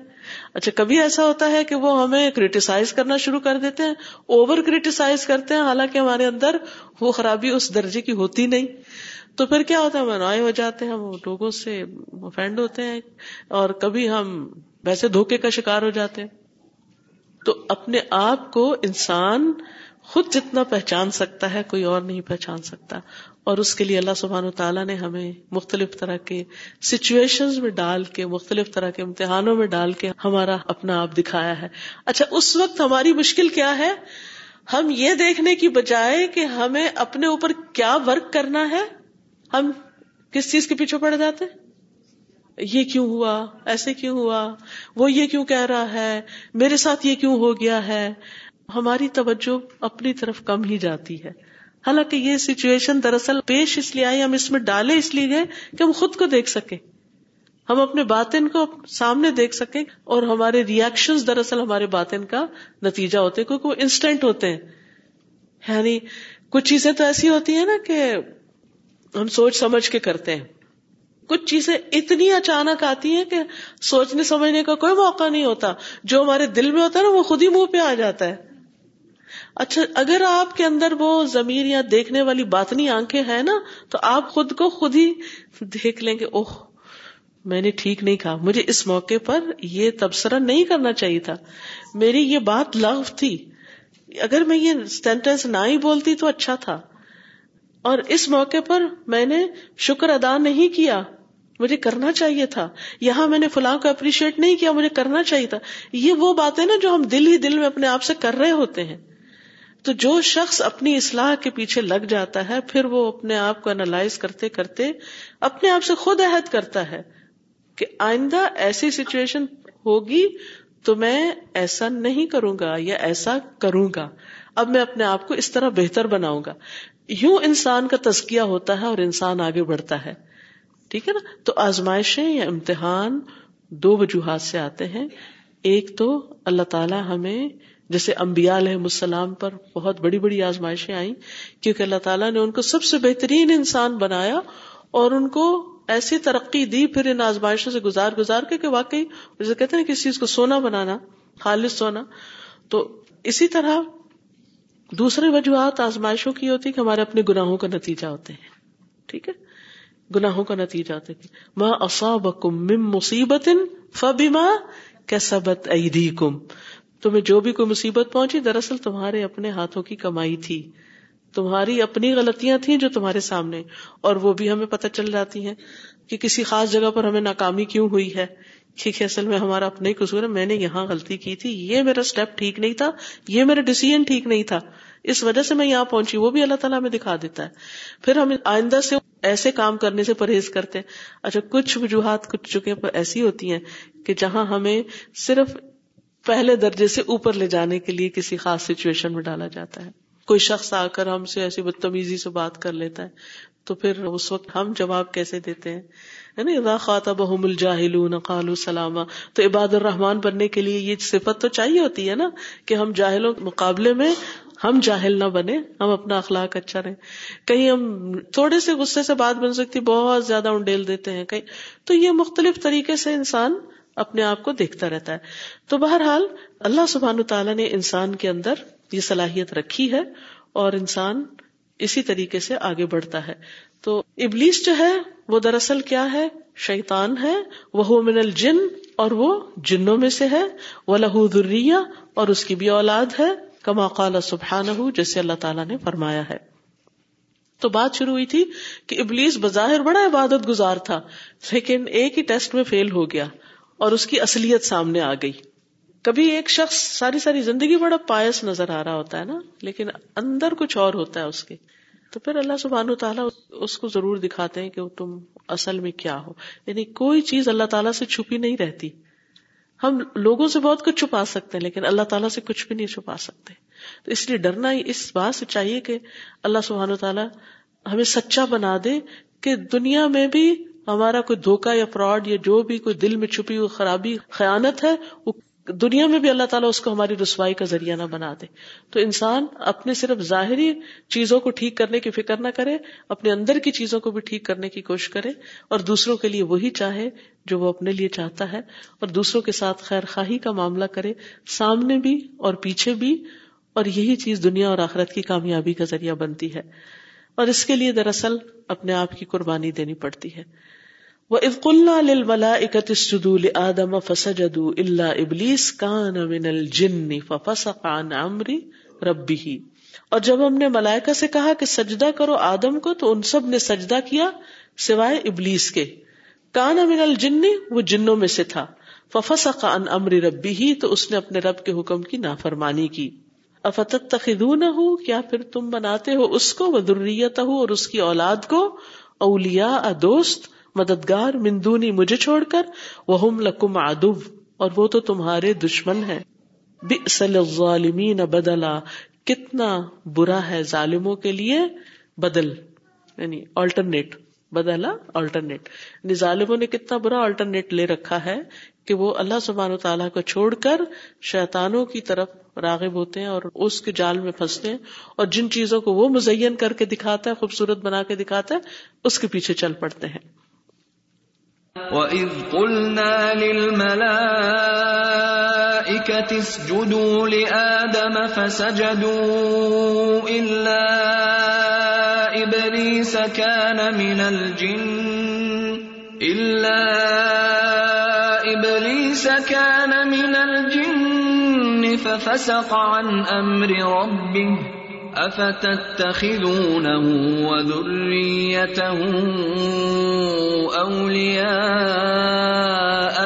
اچھا کبھی ایسا ہوتا ہے کہ وہ ہمیں کریٹیسائز کرنا شروع کر دیتے ہیں اوور کریٹیسائز کرتے ہیں، حالانکہ ہمارے اندر وہ خرابی اس درجے کی ہوتی نہیں۔ تو پھر کیا ہوتا ہے منائے ہو جاتے ہیں، ہم لوگوں سے افینڈ ہوتے ہیں اور کبھی ہم ویسے دھوکے کا شکار ہو جاتے ہیں۔ تو اپنے آپ کو انسان خود جتنا پہچان سکتا ہے، کوئی اور نہیں پہچان سکتا۔ اور اس کے لیے اللہ سبحان و تعالیٰ نے ہمیں مختلف طرح کے سچویشن میں ڈال کے، مختلف طرح کے امتحانوں میں ڈال کے ہمارا اپنا آپ دکھایا ہے۔ اچھا اس وقت ہماری مشکل کیا ہے؟ ہم یہ دیکھنے کی بجائے کہ ہمیں اپنے اوپر کیا ورک کرنا ہے؟ ہم کس چیز کے پیچھے پڑ جاتے یہ کیوں ہوا؟ ایسے کیوں ہوا؟ وہ یہ کیوں کہہ رہا ہے؟ میرے ساتھ یہ کیوں ہو گیا ہے؟ ہماری توجہ اپنی طرف کم ہی جاتی ہے۔ حالانکہ یہ سچویشن دراصل پیش اس لیے آئی، ہم اس میں ڈالے اس لیے گئے کہ ہم خود کو دیکھ سکیں۔ ہم اپنے باطن کو سامنے دیکھ سکیں اور ہمارے ریئیکشن دراصل ہمارے باطن کا نتیجہ ہوتے کیونکہ وہ انسٹنٹ ہوتے ہیں۔ یعنی کچھ چیزیں تو ایسی ہوتی ہیں نا کہ ہم سوچ سمجھ کے کرتے ہیں۔ کچھ چیزیں اتنی اچانک آتی ہیں کہ سوچنے سمجھنے کا کوئی موقع نہیں ہوتا۔ جو ہمارے دل میں ہوتا ہے نا، وہ خود ہی منہ پہ آ جاتا ہے۔ اچھا اگر آپ کے اندر وہ زمین یا دیکھنے والی باتنی آنکھیں ہیں نا، تو آپ خود کو خود ہی دیکھ لیں گے اوہ، میں نے ٹھیک نہیں کہا۔ مجھے اس موقع پر یہ تبصرہ نہیں کرنا چاہیے تھا۔ میری یہ بات لغ تھی۔ اگر میں یہ سینٹینس نہ ہی بولتی تو اچھا تھا۔ اور اس موقع پر میں نے شکر ادا نہیں کیا۔ مجھے کرنا چاہیے تھا۔ یہاں میں نے فلاں کو اپریشیٹ نہیں کیا، مجھے کرنا چاہیے تھا۔ یہ وہ باتیں نا جو ہم دل ہی دل میں اپنے آپ سے کر رہے ہوتے ہیں۔ تو جو شخص اپنی اصلاح کے پیچھے لگ جاتا ہے، پھر وہ اپنے آپ کو انالائز کرتے کرتے اپنے آپ سے خود عہد کرتا ہے کہ آئندہ ایسی سچویشن ہوگی تو میں ایسا نہیں کروں گا یا ایسا کروں گا۔ اب میں اپنے آپ کو اس طرح بہتر بناؤں گا۔ یوں انسان کا تزکیہ ہوتا ہے اور انسان آگے بڑھتا ہے۔ ٹھیک ہے نا؟ تو آزمائشیں یا امتحان دو وجوہات سے آتے ہیں۔ ایک تو اللہ تعالی ہمیں، جیسے امبیا علیہ السلام پر بہت بڑی بڑی آزمائشیں آئیں، کیونکہ اللہ تعالیٰ نے ان کو سب سے بہترین انسان بنایا اور ان کو ایسی ترقی دی پھر ان آزمائشوں سے گزار گزار کے کہ واقعی، جیسے کہتے ہیں کسی چیز کو سونا بنانا، خالص سونا۔ تو اسی طرح دوسرے وجوہات آزمائشوں کی ہوتی کہ ہمارے اپنے گناہوں کا نتیجہ ہوتے ہیں۔ ٹھیک ہے؟ گناہوں کا نتیجہ ہوتے ماں اصاب مصیبت فبیما کیسبت ایدی کم تمہیں جو بھی کوئی مصیبت پہنچی، دراصل تمہارے اپنے ہاتھوں کی کمائی تھی۔ تمہاری اپنی غلطیاں تھیں جو تمہارے سامنے، اور وہ بھی ہمیں پتہ چل جاتی ہیں کہ کسی خاص جگہ پر ہمیں ناکامی کیوں ہوئی ہے۔ ٹھیک ہے، اصل میں ہمارا اپنا ہی قصور ہے، میں نے یہاں غلطی کی تھی، یہ میرا اسٹیپ ٹھیک نہیں تھا، یہ میرا ڈیسیزن ٹھیک نہیں تھا، اس وجہ سے میں یہاں پہنچی، وہ بھی اللہ تعالیٰ میں دکھا دیتا ہے۔ پھر ہم آئندہ سے ایسے کام کرنے سے پرہیز کرتے ہیں۔ اچھا کچھ وجوہات کچھ چکے ایسی ہوتی ہیں کہ جہاں ہمیں صرف پہلے درجے سے اوپر لے جانے کے لیے کسی خاص سچویشن میں ڈالا جاتا ہے۔ کوئی شخص آ کر ہم سے ایسی بدتمیزی سے بات کر لیتا ہے تو پھر اس وقت ہم جواب کیسے دیتے ہیں؟ یعنی سلاما، تو عباد الرحمان بننے کے لیے یہ صفت تو چاہیے ہوتی ہے نا کہ ہم جاہلوں کے مقابلے میں ہم جاہل نہ بنے ہم اپنا اخلاق اچھا رہے کہیں ہم تھوڑے سے غصے سے بات بن سکتی، بہت زیادہ انڈیل دیتے ہیں کہیں۔ تو یہ مختلف طریقے سے انسان اپنے آپ کو دیکھتا رہتا ہے۔ تو بہرحال اللہ سبحان تعالیٰ نے انسان کے اندر یہ صلاحیت رکھی ہے اور انسان اسی طریقے سے آگے بڑھتا ہے۔ تو ابلیس جو ہے، وہ دراصل کیا ہے؟ شیطان ہے۔ وہ من الجن اور وہ جنوں میں سے ہے۔ وہ لہو دریا اور اس کی بھی اولاد ہے۔ کما قال سبحان جیسے اللہ تعالیٰ نے فرمایا ہے۔ تو بات شروع ہوئی تھی کہ ابلیس بظاہر بڑا عبادت گزار تھا، لیکن ایک ہی ٹیسٹ میں فیل ہو گیا اور اس کی اصلیت سامنے آ گئی۔ کبھی ایک شخص ساری ساری زندگی بڑا پایس نظر آ رہا ہوتا ہے نا، لیکن اندر کچھ اور ہوتا ہے اس کے۔ تو پھر اللہ سبحان و تعالیٰ اس کو ضرور دکھاتے ہیں کہ تم اصل میں کیا ہو۔ یعنی کوئی چیز اللہ تعالیٰ سے چھپی نہیں رہتی۔ ہم لوگوں سے بہت کچھ چھپا سکتے ہیں، لیکن اللہ تعالیٰ سے کچھ بھی نہیں چھپا سکتے۔ تو اس لیے ڈرنا ہی اس بات سے چاہیے کہ اللہ سبحان تعالیٰ ہمیں سچا بنا دے کہ دنیا میں بھی ہمارا کوئی دھوکا یا فراڈ یا جو بھی کوئی دل میں چھپی ہوئی خرابی، خیانت ہے، وہ دنیا میں بھی اللہ تعالیٰ اس کو ہماری رسوائی کا ذریعہ نہ بنا دے۔ تو انسان اپنے صرف ظاہری چیزوں کو ٹھیک کرنے کی فکر نہ کرے، اپنے اندر کی چیزوں کو بھی ٹھیک کرنے کی کوشش کرے اور دوسروں کے لیے وہی چاہے جو وہ اپنے لیے چاہتا ہے اور دوسروں کے ساتھ خیر خواہی کا معاملہ کرے، سامنے بھی اور پیچھے بھی، اور یہی چیز دنیا اور آخرت کی کامیابی کا ذریعہ بنتی ہے۔ اور اس کے لیے دراصل اپنے آپ کی قربانی دینی پڑتی ہے۔ وہ افقلا للا اکتو آدم فسجد اللہ ابلیس کان من الجن ففسق عن امری ربی اور جب ہم نے ملائکہ سے کہا کہ سجدہ کرو آدم کو، تو ان سب نے سجدہ کیا سوائے ابلیس کے۔ کان من الجن، وہ جنوں میں سے تھا۔ ففسق عن امری ربی ہی تو اس نے اپنے رب کے حکم کی نافرمانی کی۔ افتت تخدون ہو کیا پھر تم بناتے ہو اس کو؟ وہ ضروریت ہو اور اس کی اولاد کو۔ اولیا دوست۔ مددگار مندونی مجھے چھوڑ کر وہ لکم ادب اور وہ تو تمہارے دشمن ہے بدلا، کتنا برا ہے ظالموں کے لیے بدل یعنی آلٹرنیٹ بدلا آلٹرنیٹ یعنی ظالموں نے کتنا برا آلٹرنیٹ لے رکھا ہے کہ وہ اللہ سبحان و تعالیٰ کو چھوڑ کر شیطانوں کی طرف راغب ہوتے ہیں اور اس کے جال میں پھنستے ہیں۔ اور جن چیزوں کو وہ مزین کر کے دکھاتا ہے، خوبصورت بنا کے دکھاتا ہے، اس کے پیچھے چل پڑتے ہیں۔ وَإِذْ قُلْنَا لِلْمَلَائِكَةِ اسْجُدُوا لِآدَمَ فَسَجَدُوا إِلَّا إِبْلِيسَ كَانَ مِنَ الْجِنِّ إِلَّا إِبْلِيسَ كَانَ مِنَ الْجِنِّ فَفَسَقَ عَنْ أَمْرِ رَبِّهِ افتتخذونه وذريته اولياء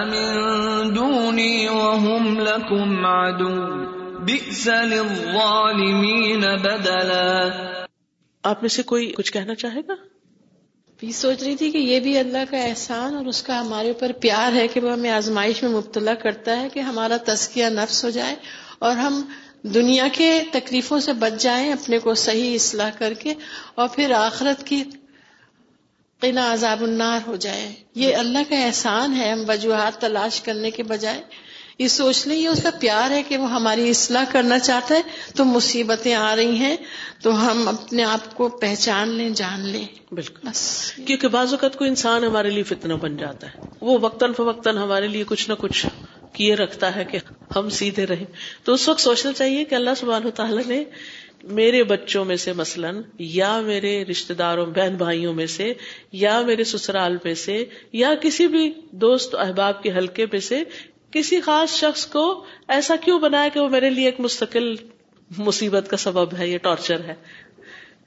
من دوني وهم لكم عدو بئس للظالمين بدلا آپ میں سے کوئی کچھ کہنا چاہے گا؟ یہ سوچ رہی تھی کہ یہ بھی اللہ کا احسان اور اس کا ہمارے اوپر پیار ہے کہ وہ ہمیں آزمائش میں مبتلا کرتا ہے کہ ہمارا تزکیہ نفس ہو جائے اور ہم دنیا کے تکلیفوں سے بچ جائیں اپنے کو صحیح اصلاح کر کے اور پھر آخرت کی قنا عذاب النار ہو جائے۔ یہ اللہ کا احسان ہے ہم وجوہات تلاش کرنے کے بجائے۔ یہ سوچ لیں یہ اس کا پیار ہے کہ وہ ہماری اصلاح کرنا چاہتا ہے۔ تو مصیبتیں آ رہی ہیں تو ہم اپنے آپ کو پہچان لیں جان لیں۔ بالکل۔ کیونکہ بعض اوقات کوئی انسان ہمارے لیے فتنہ بن جاتا ہے۔ وہ وقتاً فوقتاً ہمارے لیے کچھ نہ کچھ کیے رکھتا ہے کہ ہم سیدھے رہیں۔ تو اس وقت سوچنا چاہیے کہ اللہ سبحانہ تعالیٰ نے میرے بچوں میں سے مثلاً یا میرے رشتے داروں، بہن بھائیوں میں سے یا میرے سسرال میں سے یا کسی بھی دوست، احباب کے حلقے میں سے کسی خاص شخص کو ایسا کیوں بنایا کہ وہ میرے لیے ایک مستقل مصیبت کا سبب ہے یہ ٹارچر ہے؟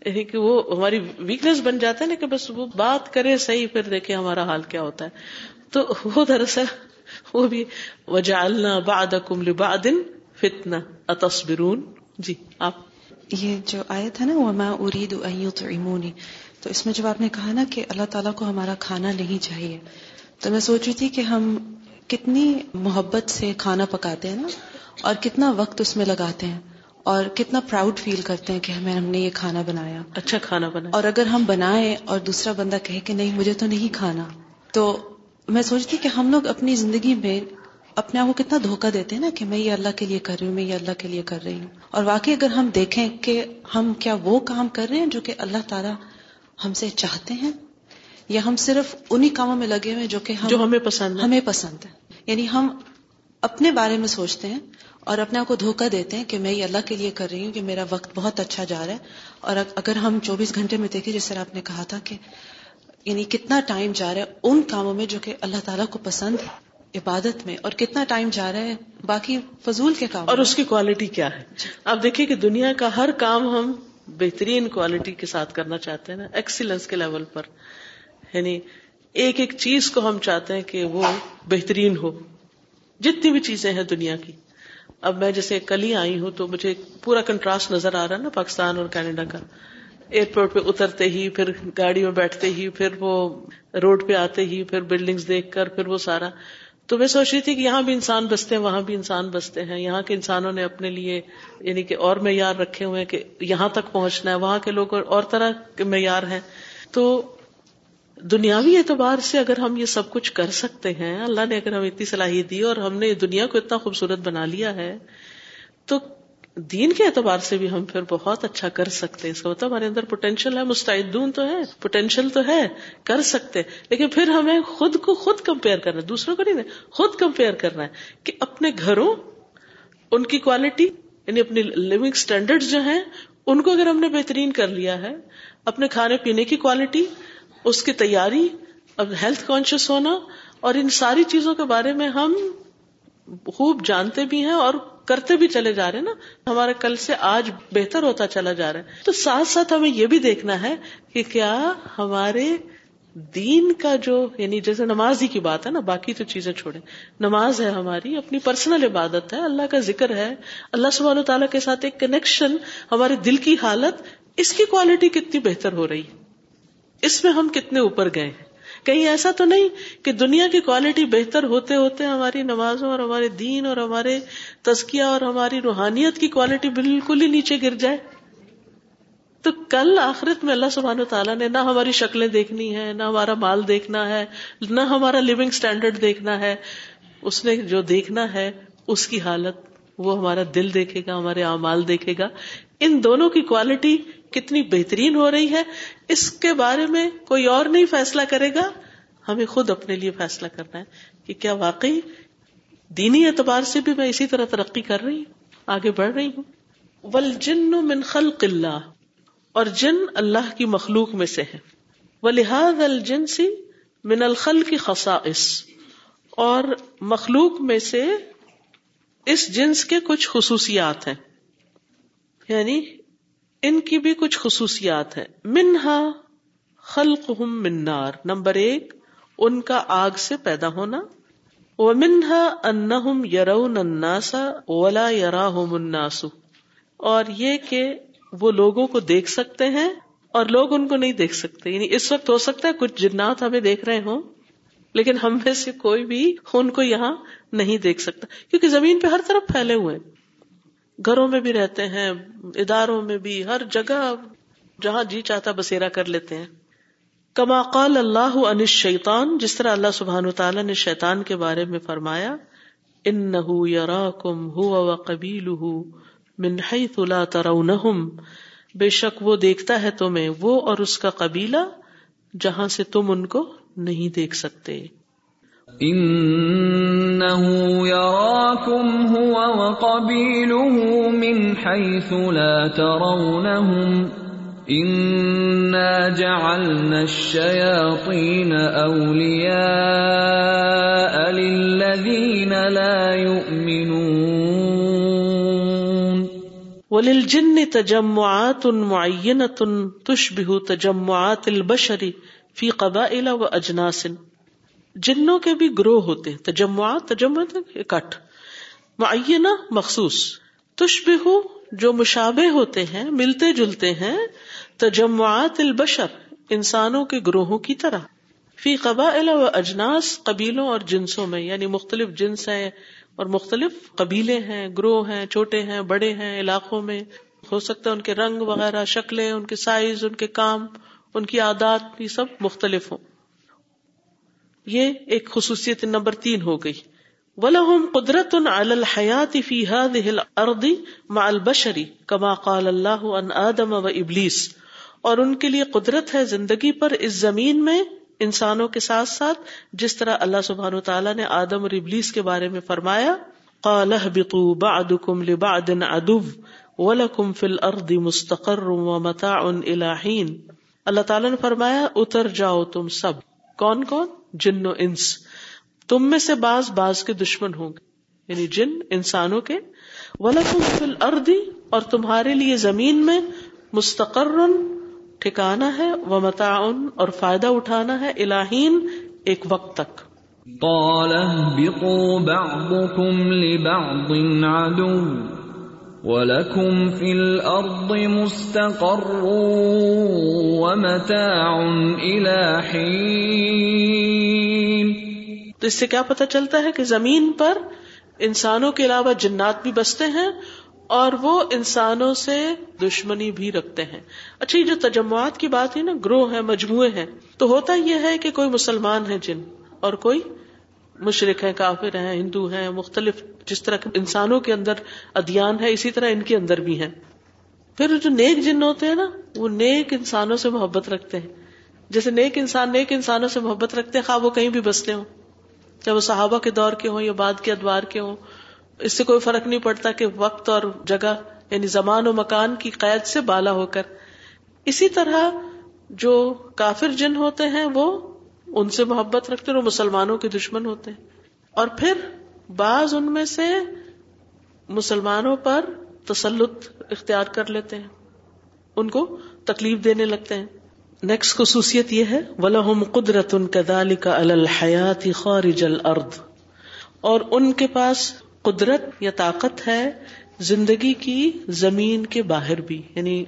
یعنی کہ وہ ہماری ویکنیس بن جاتا ہے نا کہ بس وہ بات کرے صحیح، پھر دیکھے ہمارا حال کیا ہوتا ہے۔ تو وہ دراصل وہ بھی وجعلنا بعدکم لبعد فتنہ اتصبرون۔ جی آپ۔ یہ جو آیت ہے نا وما اريد ان يطعموني تو اس میں جب آپ نے کہا نا کہ اللہ تعالیٰ کو ہمارا کھانا نہیں چاہیے۔ تو میں سوچ رہی تھی کہ ہم کتنی محبت سے کھانا پکاتے ہیں نا اور کتنا وقت اس میں لگاتے ہیں اور کتنا پراؤڈ فیل کرتے ہیں کہ ہمیں ہم نے یہ کھانا بنایا۔ اچھا کھانا بنا اور اگر ہم بنائیں اور دوسرا بندہ کہے کہ نہیں مجھے تو نہیں کھانا تو میں سوچتی کہ ہم لوگ اپنی زندگی میں اپنے آپ کو کتنا دھوکا دیتے ہیں نا کہ میں یہ اللہ کے لیے کر رہی ہوں میں یہ اللہ کے لیے کر رہی ہوں۔ اور واقعی اگر ہم دیکھیں کہ ہم کیا وہ کام کر رہے ہیں جو کہ اللہ تعالیٰ ہم سے چاہتے ہیں یا ہم صرف انہی کاموں میں لگے ہوئے جو کہ ہم جو ہمیں پسند ہمیں پسند ہے یعنی ہم اپنے بارے میں سوچتے ہیں اور اپنے آپ کو دھوکا دیتے ہیں کہ میں یہ اللہ کے لیے کر رہی ہوں کہ میرا وقت بہت اچھا جا رہا ہے۔ اور اگر ہم چوبیس گھنٹے میں دیکھیں جس طرح آپ نے کہا تھا کہ یعنی کتنا ٹائم جا رہا ہے ان کاموں میں جو کہ اللہ تعالیٰ کو پسند عبادت میں اور کتنا ٹائم جا رہا ہے باقی فضول کے کام اور اس کی کوالٹی کیا ہے؟ آپ دیکھیے کہ دنیا کا ہر کام ہم بہترین کوالٹی کے ساتھ کرنا چاہتے ہیں نا ایکسیلنس کے لیول پر۔ یعنی ایک ایک چیز کو ہم چاہتے ہیں کہ وہ بہترین ہو۔ جتنی بھی چیزیں ہیں دنیا کی۔ اب میں جیسے کل ہی آئی ہوں تو مجھے پورا کنٹراسٹ نظر آ رہا ہے نا پاکستان اور کینیڈا کا۔ ایئرپورٹ پہ اترتے ہی، پھر گاڑی میں بیٹھتے ہی، پھر وہ روڈ پہ آتے ہی، پھر بلڈنگز دیکھ کر، پھر وہ سارا۔ تو میں سوچ رہی تھی کہ یہاں بھی انسان بستے ہیں، وہاں بھی انسان بستے ہیں۔ یہاں کے انسانوں نے اپنے لیے یعنی کہ اور معیار رکھے ہوئے کہ یہاں تک پہنچنا ہے، وہاں کے لوگ اور طرح کے معیار ہیں۔ تو دنیاوی اعتبار سے اگر ہم یہ سب کچھ کر سکتے ہیں، اللہ نے اگر ہمیں اتنی صلاحیت دی اور ہم نے دنیا کو اتنا خوبصورت بنا لیا ہے، تو دین کے اعتبار سے بھی ہم پھر بہت اچھا کر سکتے ہیں۔ اس کا مطلب ہمارے اندر پوٹینشیل ہے، مستعدون تو ہے پوٹینشیل تو ہے، کر سکتے لیکن پھر ہمیں خود کو خود کمپیئر کرنا ہے۔ دوسروں کو نہیں خود کمپیئر کرنا ہے کہ اپنے گھروں، ان کی کوالٹی یعنی اپنی لونگ اسٹینڈرڈ جو ہیں، ان کو اگر ہم نے بہترین کر لیا ہے، اپنے کھانے پینے کی کوالٹی اس کی تیاری، اب ہیلتھ کانشیس ہونا، اور ان ساری چیزوں کے بارے میں ہم خوب جانتے بھی ہیں اور کرتے بھی چلے جا رہے ہیں نا، ہمارے کل سے آج بہتر ہوتا چلا جا رہا ہے۔ تو ساتھ ساتھ ہمیں یہ بھی دیکھنا ہے کہ کیا ہمارے دین کا جو یعنی جیسے نماز ہی کی بات ہے نا، باقی تو چیزیں چھوڑیں۔ نماز ہے ہماری، اپنی پرسنل عبادت ہے، اللہ کا ذکر ہے۔ اللہ سبحانہ تعالیٰ کے ساتھ ایک کنیکشن ہمارے دل کی حالت، اس کی کوالٹی کتنی بہتر ہو رہی۔ اس میں ہم کتنے اوپر گئے ہیں؟ کہیں ایسا تو نہیں کہ دنیا کی کوالٹی بہتر ہوتے ہوتے ہماری نمازوں اور ہمارے دین اور ہمارے تزکیہ اور ہماری روحانیت کی کوالٹی بالکل ہی نیچے گر جائے۔ تو کل آخرت میں اللہ سبحانہ تعالیٰ نے نہ ہماری شکلیں دیکھنی ہے نہ ہمارا مال دیکھنا ہے، نہ ہمارا لونگ اسٹینڈرڈ دیکھنا ہے۔ اس نے جو دیکھنا ہے، اس کی حالت وہ ہمارا دل دیکھے گا، ہمارے اعمال دیکھے گا۔ ان دونوں کی کوالٹی کتنی بہترین ہو رہی ہے، اس کے بارے میں کوئی اور نہیں فیصلہ کرے گا۔ ہمیں خود اپنے لیے فیصلہ کرنا ہے کہ کیا واقعی دینی اعتبار سے بھی میں اسی طرح ترقی کر رہی ہوں، آگے بڑھ رہی ہوں؟ ول جن من خلق اللہ، اور جن اللہ کی مخلوق میں سے ہے وہ لحاظ الجنسی من الخل کی خسائس اور مخلوق میں سے اس جنس کے کچھ خصوصیات ہیں۔ یعنی ان کی بھی کچھ خصوصیات ہیں۔ منہا خلق ہم منار نمبر ایک، ان کا آگ سے پیدا ہونا۔ وہ منہا ان یرون الناسا ولا یرا الناسو اور یہ کہ وہ لوگوں کو دیکھ سکتے ہیں اور لوگ ان کو نہیں دیکھ سکتے۔ یعنی اس وقت ہو سکتا ہے کچھ جنات ہمیں دیکھ رہے ہوں، لیکن ہم میں سے کوئی بھی ان کو یہاں نہیں دیکھ سکتا۔ کیونکہ زمین پہ ہر طرف پھیلے ہوئے ہیں۔ گھروں میں بھی رہتے ہیں، اداروں میں بھی، ہر جگہ جہاں جی چاہتا بسیرا کر لیتے ہیں۔ کما قال اللہ ان شیطان جس طرح اللہ سبحان تعالیٰ نے شیطان کے بارے میں فرمایا ان نہ کم ہو قبیل من حیث لا ترونہم۔ بے شک وہ دیکھتا ہے تمہیں، وہ اور اس کا قبیلہ جہاں سے تم ان کو نہیں دیکھ سکتے۔ انه يراكم هو وقبيله من حيث لا ترونهم انا جعلنا الشياطين اولياء للذين لا يؤمنون. وللجن تجمعات معينه تشبه تجمعات البشر في قبائل واجناس جنوں کے بھی گروہ ہوتے ہیں، تجمعات تجمعات اکٹھ۔ معینہ مخصوص۔ تشبہ جو مشابہ ہوتے ہیں، ملتے جلتے ہیں۔ تجمعات البشر، انسانوں کے گروہوں کی طرح۔ فی قبائل و اجناس، قبیلوں اور جنسوں میں یعنی مختلف جنس ہیں اور مختلف قبیلے ہیں، گروہ ہیں، چھوٹے ہیں، بڑے ہیں، علاقوں میں۔ ہو سکتا ہے ان کے رنگ وغیرہ، شکلیں، ان کے سائز ان کے کام، ان کی عادات بھی سب مختلف ہوں۔ یہ ایک خصوصیت نمبر تین ہو گئی۔ ولہم قدرت علی الحیات فی هذه الارض مع البشر کما قال اللہ ان آدم و ابلیس اور ان کے لیے قدرت ہے زندگی پر اس زمین میں انسانوں کے ساتھ ساتھ، جس طرح اللہ سبحانہ تعالیٰ نے آدم اور ابلیس کے بارے میں فرمایا، قال اهبطوا بعضكم لبعض عدو ولكم في الارض مستقر ومتاع الى حين۔ اللہ تعالیٰ نے فرمایا، اتر جاؤ تم سب۔ کون کون؟ جن و انس۔ تم میں سے باز باز کے دشمن ہوں گے۔ یعنی جن انسانوں کے۔ ولکم فی الارض اور تمہارے لیے زمین میں مستقر ٹھکانا ہے و متعن اور فائدہ اٹھانا ہے الہین ایک وقت تک۔ قال اهبطوا بعضكم لبعض عدو۔ وَلَكُمْ فِي الْأَرْضِ مُسْتَقَرٌّ وَمَتَاعٌ إِلَى حِينٍ۔ تو اس سے کیا پتہ چلتا ہے کہ زمین پر انسانوں کے علاوہ جنات بھی بستے ہیں اور وہ انسانوں سے دشمنی بھی رکھتے ہیں۔ اچھا یہ جو تجمعات کی بات ہے نا، گروہ ہے مجموعے ہیں، تو ہوتا یہ ہے کہ کوئی مسلمان ہے جن اور کوئی مشرق ہے کافر ہیں، ہندو ہیں، مختلف جس طرح انسانوں کے اندر ادیان ہے، اسی طرح ان کے اندر بھی ہیں۔ پھر جو نیک جن ہوتے ہیں نا، وہ نیک انسانوں سے محبت رکھتے ہیں۔ جیسے نیک انسان نیک انسانوں سے محبت رکھتے ہیں، خواہ وہ کہیں بھی بستے ہوں۔ چاہے وہ صحابہ کے دور کے ہوں یا بعد کے ادوار کے ہوں۔ اس سے کوئی فرق نہیں پڑتا کہ وقت اور جگہ یعنی زمان و مکان کی قید سے بالا ہو کر۔ اسی طرح جو کافر جن ہوتے ہیں، وہ ان سے محبت رکھتے ہیں وہ مسلمانوں کے دشمن ہوتے ہیں۔ اور پھر بعض ان میں سے مسلمانوں پر تسلط اختیار کر لیتے ہیں۔ ان کو تکلیف دینے لگتے ہیں۔ نیکسٹ خصوصیت یہ ہے ولہم قدرت ان کا الحیات خارج الارض اور ان کے پاس قدرت یا طاقت ہے زندگی کی زمین کے باہر بھی یعنی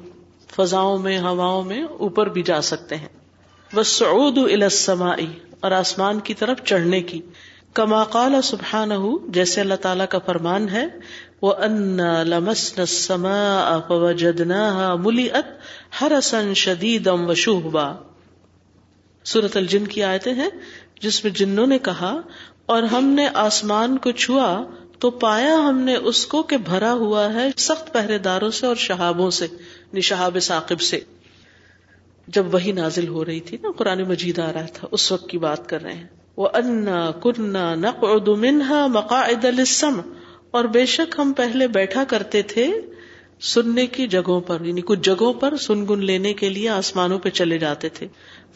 فضاؤں میں، ہواؤں میں اوپر بھی جا سکتے ہیں۔ وہ سعود اور آسمان کی طرف چڑھنے کی۔ کما قال سبحان جیسے اللہ تعالیٰ کا فرمان ہے وہ ان جدنا ملی ات ہر شدید سورت الجن کی آیتیں ہیں، جس میں جنوں نے کہا، اور ہم نے آسمان کو چھوا، تو پایا ہم نے اس کو کہ بھرا ہوا ہے سخت پہرے داروں سے اور شہابوں سے، نشہاب ثاقب سے۔ جب وہی نازل ہو رہی تھی نا، قرآن مجید آ رہا تھا، اس وقت کی بات کر رہے ہیں۔ وہ انا کنہ نقعد منها مقاعد للسمع۔ اور بے شک ہم پہلے بیٹھا کرتے تھے سننے کی جگہوں پر یعنی کچھ جگہوں پر سنگن لینے کے لیے آسمانوں پہ چلے جاتے تھے۔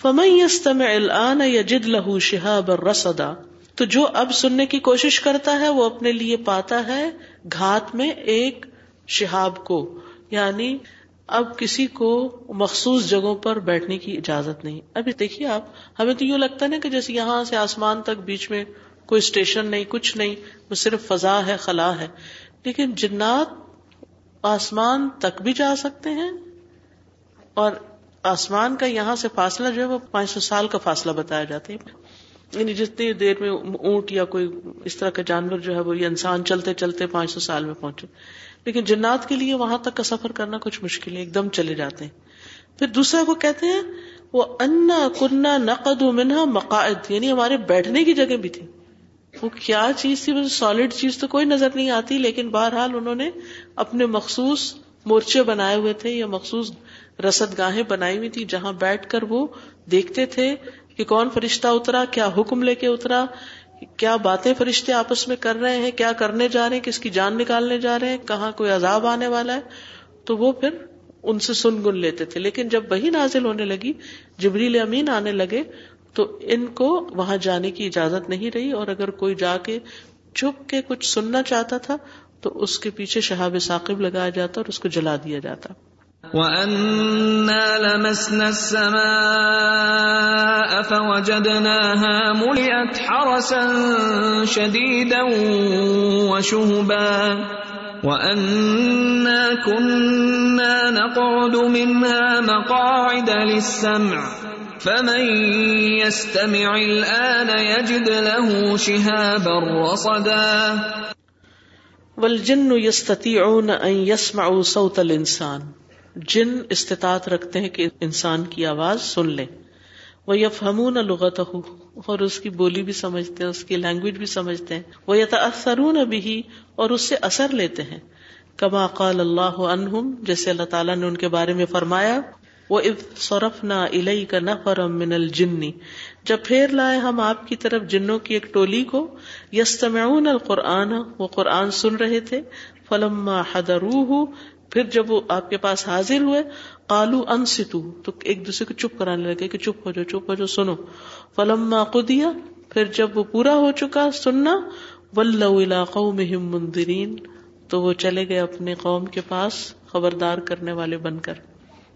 فمن يستمع الان يجد له شهابا رصدا۔ تو جو اب سننے کی کوشش کرتا ہے، وہ اپنے لیے پاتا ہے گھات میں ایک شہاب کو یعنی اب کسی کو مخصوص جگہوں پر بیٹھنے کی اجازت نہیں۔ ابھی دیکھیے آپ، ہمیں تو یوں لگتا نا کہ جیسے یہاں سے آسمان تک بیچ میں کوئی اسٹیشن نہیں، کچھ نہیں، وہ صرف فضا ہے، خلا ہے۔ لیکن جنات آسمان تک بھی جا سکتے ہیں اور آسمان کا یہاں سے فاصلہ جو ہے وہ پانچ سو سال کا فاصلہ بتایا جاتا ہے۔ یعنی جتنی دیر میں اونٹ یا کوئی اس طرح کا جانور جو ہے وہ یہ انسان چلتے چلتے پانچ سو سال میں پہنچے۔ لیکن جنات کے لیے وہاں تک کا سفر کرنا کچھ مشکل ہے ایک دم چلے جاتے ہیں۔ پھر دوسرا کو کہتے ہیں، وہ انا کنہ نقد منہا مقاعد یعنی ہمارے بیٹھنے کی جگہ بھی تھی۔ وہ کیا چیز تھی؟ سالڈ چیز تو کوئی نظر نہیں آتی، لیکن بہرحال انہوں نے اپنے مخصوص مورچے بنائے ہوئے تھے، یا مخصوص رسد گاہیں بنائی ہوئی تھی، جہاں بیٹھ کر وہ دیکھتے تھے کہ کون فرشتہ اترا، کیا حکم لے کے اترا۔ کیا باتیں فرشتے آپس میں کر رہے ہیں؟ کیا کرنے جا رہے ہیں؟ کس کی جان نکالنے جا رہے ہیں؟ کہاں کوئی عذاب آنے والا ہے؟ تو وہ پھر ان سے سن گن لیتے تھے۔ لیکن جب وہی نازل ہونے لگی، جبریل امین آنے لگے، تو ان کو وہاں جانے کی اجازت نہیں رہی۔ اور اگر کوئی جا کے چھپ کے کچھ سننا چاہتا تھا، تو اس کے پیچھے شہاب ثاقب لگایا جاتا اور اس کو جلا دیا جاتا۔ وَأَنَّا لَمَسْنَا السَّمَاءَ فَوَجَدْنَاهَا مُلِئَتْ حَرَسًا شَدِيدًا وَشُهُبًا وَأَنَّا كُنَّا نَقْعُدُ مِنْهَا مَقَاعِدَ لِلسَّمْعِ فَمَن يَسْتَمِعِ الْآنَ يَجِدْ لَهُ شِهَابًا رَّصَدًا وَالْجِنُّ يَسْتَطِيعُونَ أَن يَسْمَعُوا صَوْتَ الْإِنسَانِ جن استطاعت رکھتے ہیں کہ انسان کی آواز سن لیں۔ وہ یف ہمون لغت اور اس کی بولی بھی سمجھتے ہیں، اس کی لینگویج بھی سمجھتے ہیں۔ وہ یتاثرون بھی اور اس سے اثر لیتے ہیں۔ کما قال اللہ عنہم، جیسے اللہ تعالیٰ نے ان کے بارے میں فرمایا وہ سورف نہ الئی کا نہ من الجنی جب پھر لائے ہم آپ کی طرف جنوں کی ایک ٹولی کو یستمعون القرآن، وہ قرآن سن رہے تھے۔ فلما حضروہ پھر جب وہ آپ کے پاس حاضر ہوئے کالو ان ستو تو ایک دوسرے کو چپ کرانے لگے کہ چپ ہو جاؤ، چپ ہو جاؤ، سنو۔ فلم قدیا پھر جب وہ پورا ہو چکا سننا علاقوں میں مندرین تو وہ چلے گئے اپنے قوم کے پاس خبردار کرنے والے بن کر۔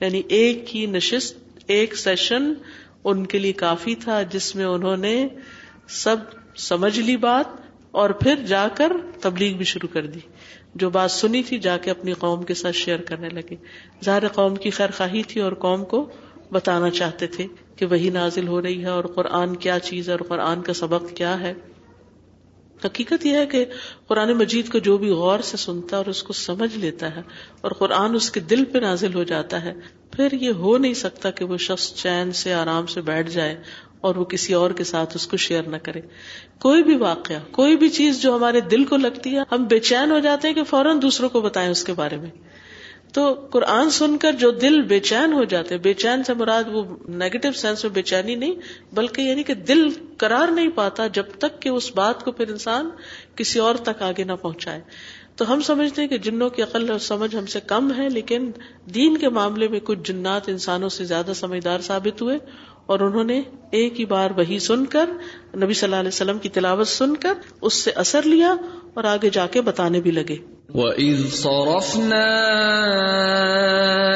یعنی ایک ہی نشست، ایک سیشن ان کے لیے کافی تھا، جس میں انہوں نے سب سمجھ لی بات اور پھر جا کر تبلیغ بھی شروع کر دی۔ جو بات سنی تھی جا کے اپنی قوم کے ساتھ شیئر کرنے لگے ظاہر قوم کی خیر خواہی تھی اور قوم کو بتانا چاہتے تھے کہ وہی نازل ہو رہی ہے اور قرآن کیا چیز ہے اور قرآن کا سبق کیا ہے۔ حقیقت یہ ہے کہ قرآن مجید کو جو بھی غور سے سنتا ہے اور اس کو سمجھ لیتا ہے اور قرآن اس کے دل پہ نازل ہو جاتا ہے، پھر یہ ہو نہیں سکتا کہ وہ شخص چین سے آرام سے بیٹھ جائے اور وہ کسی اور کے ساتھ اس کو شیئر نہ کرے۔ کوئی بھی واقعہ، کوئی بھی چیز جو ہمارے دل کو لگتی ہے، ہم بے چین ہو جاتے ہیں کہ فوراً دوسروں کو بتائیں اس کے بارے میں۔ تو قرآن سن کر جو دل بے چین ہو جاتے بے چین سے مراد وہ نیگیٹو سینس میں بے چینی نہیں، بلکہ یعنی کہ دل قرار نہیں پاتا جب تک کہ اس بات کو پھر انسان کسی اور تک آگے نہ پہنچائے۔ تو ہم سمجھتے ہیں کہ جنوں کی عقل اور سمجھ ہم سے کم ہے، لیکن دین کے معاملے میں کچھ جنات انسانوں سے زیادہ سمجھدار ثابت ہوئے اور انہوں نے ایک ہی بار وہی سن کر، نبی صلی اللہ علیہ وسلم کی تلاوت سن کر اس سے اثر لیا اور آگے جا کے بتانے بھی لگے۔ وَإِذْ صَرَفْنَا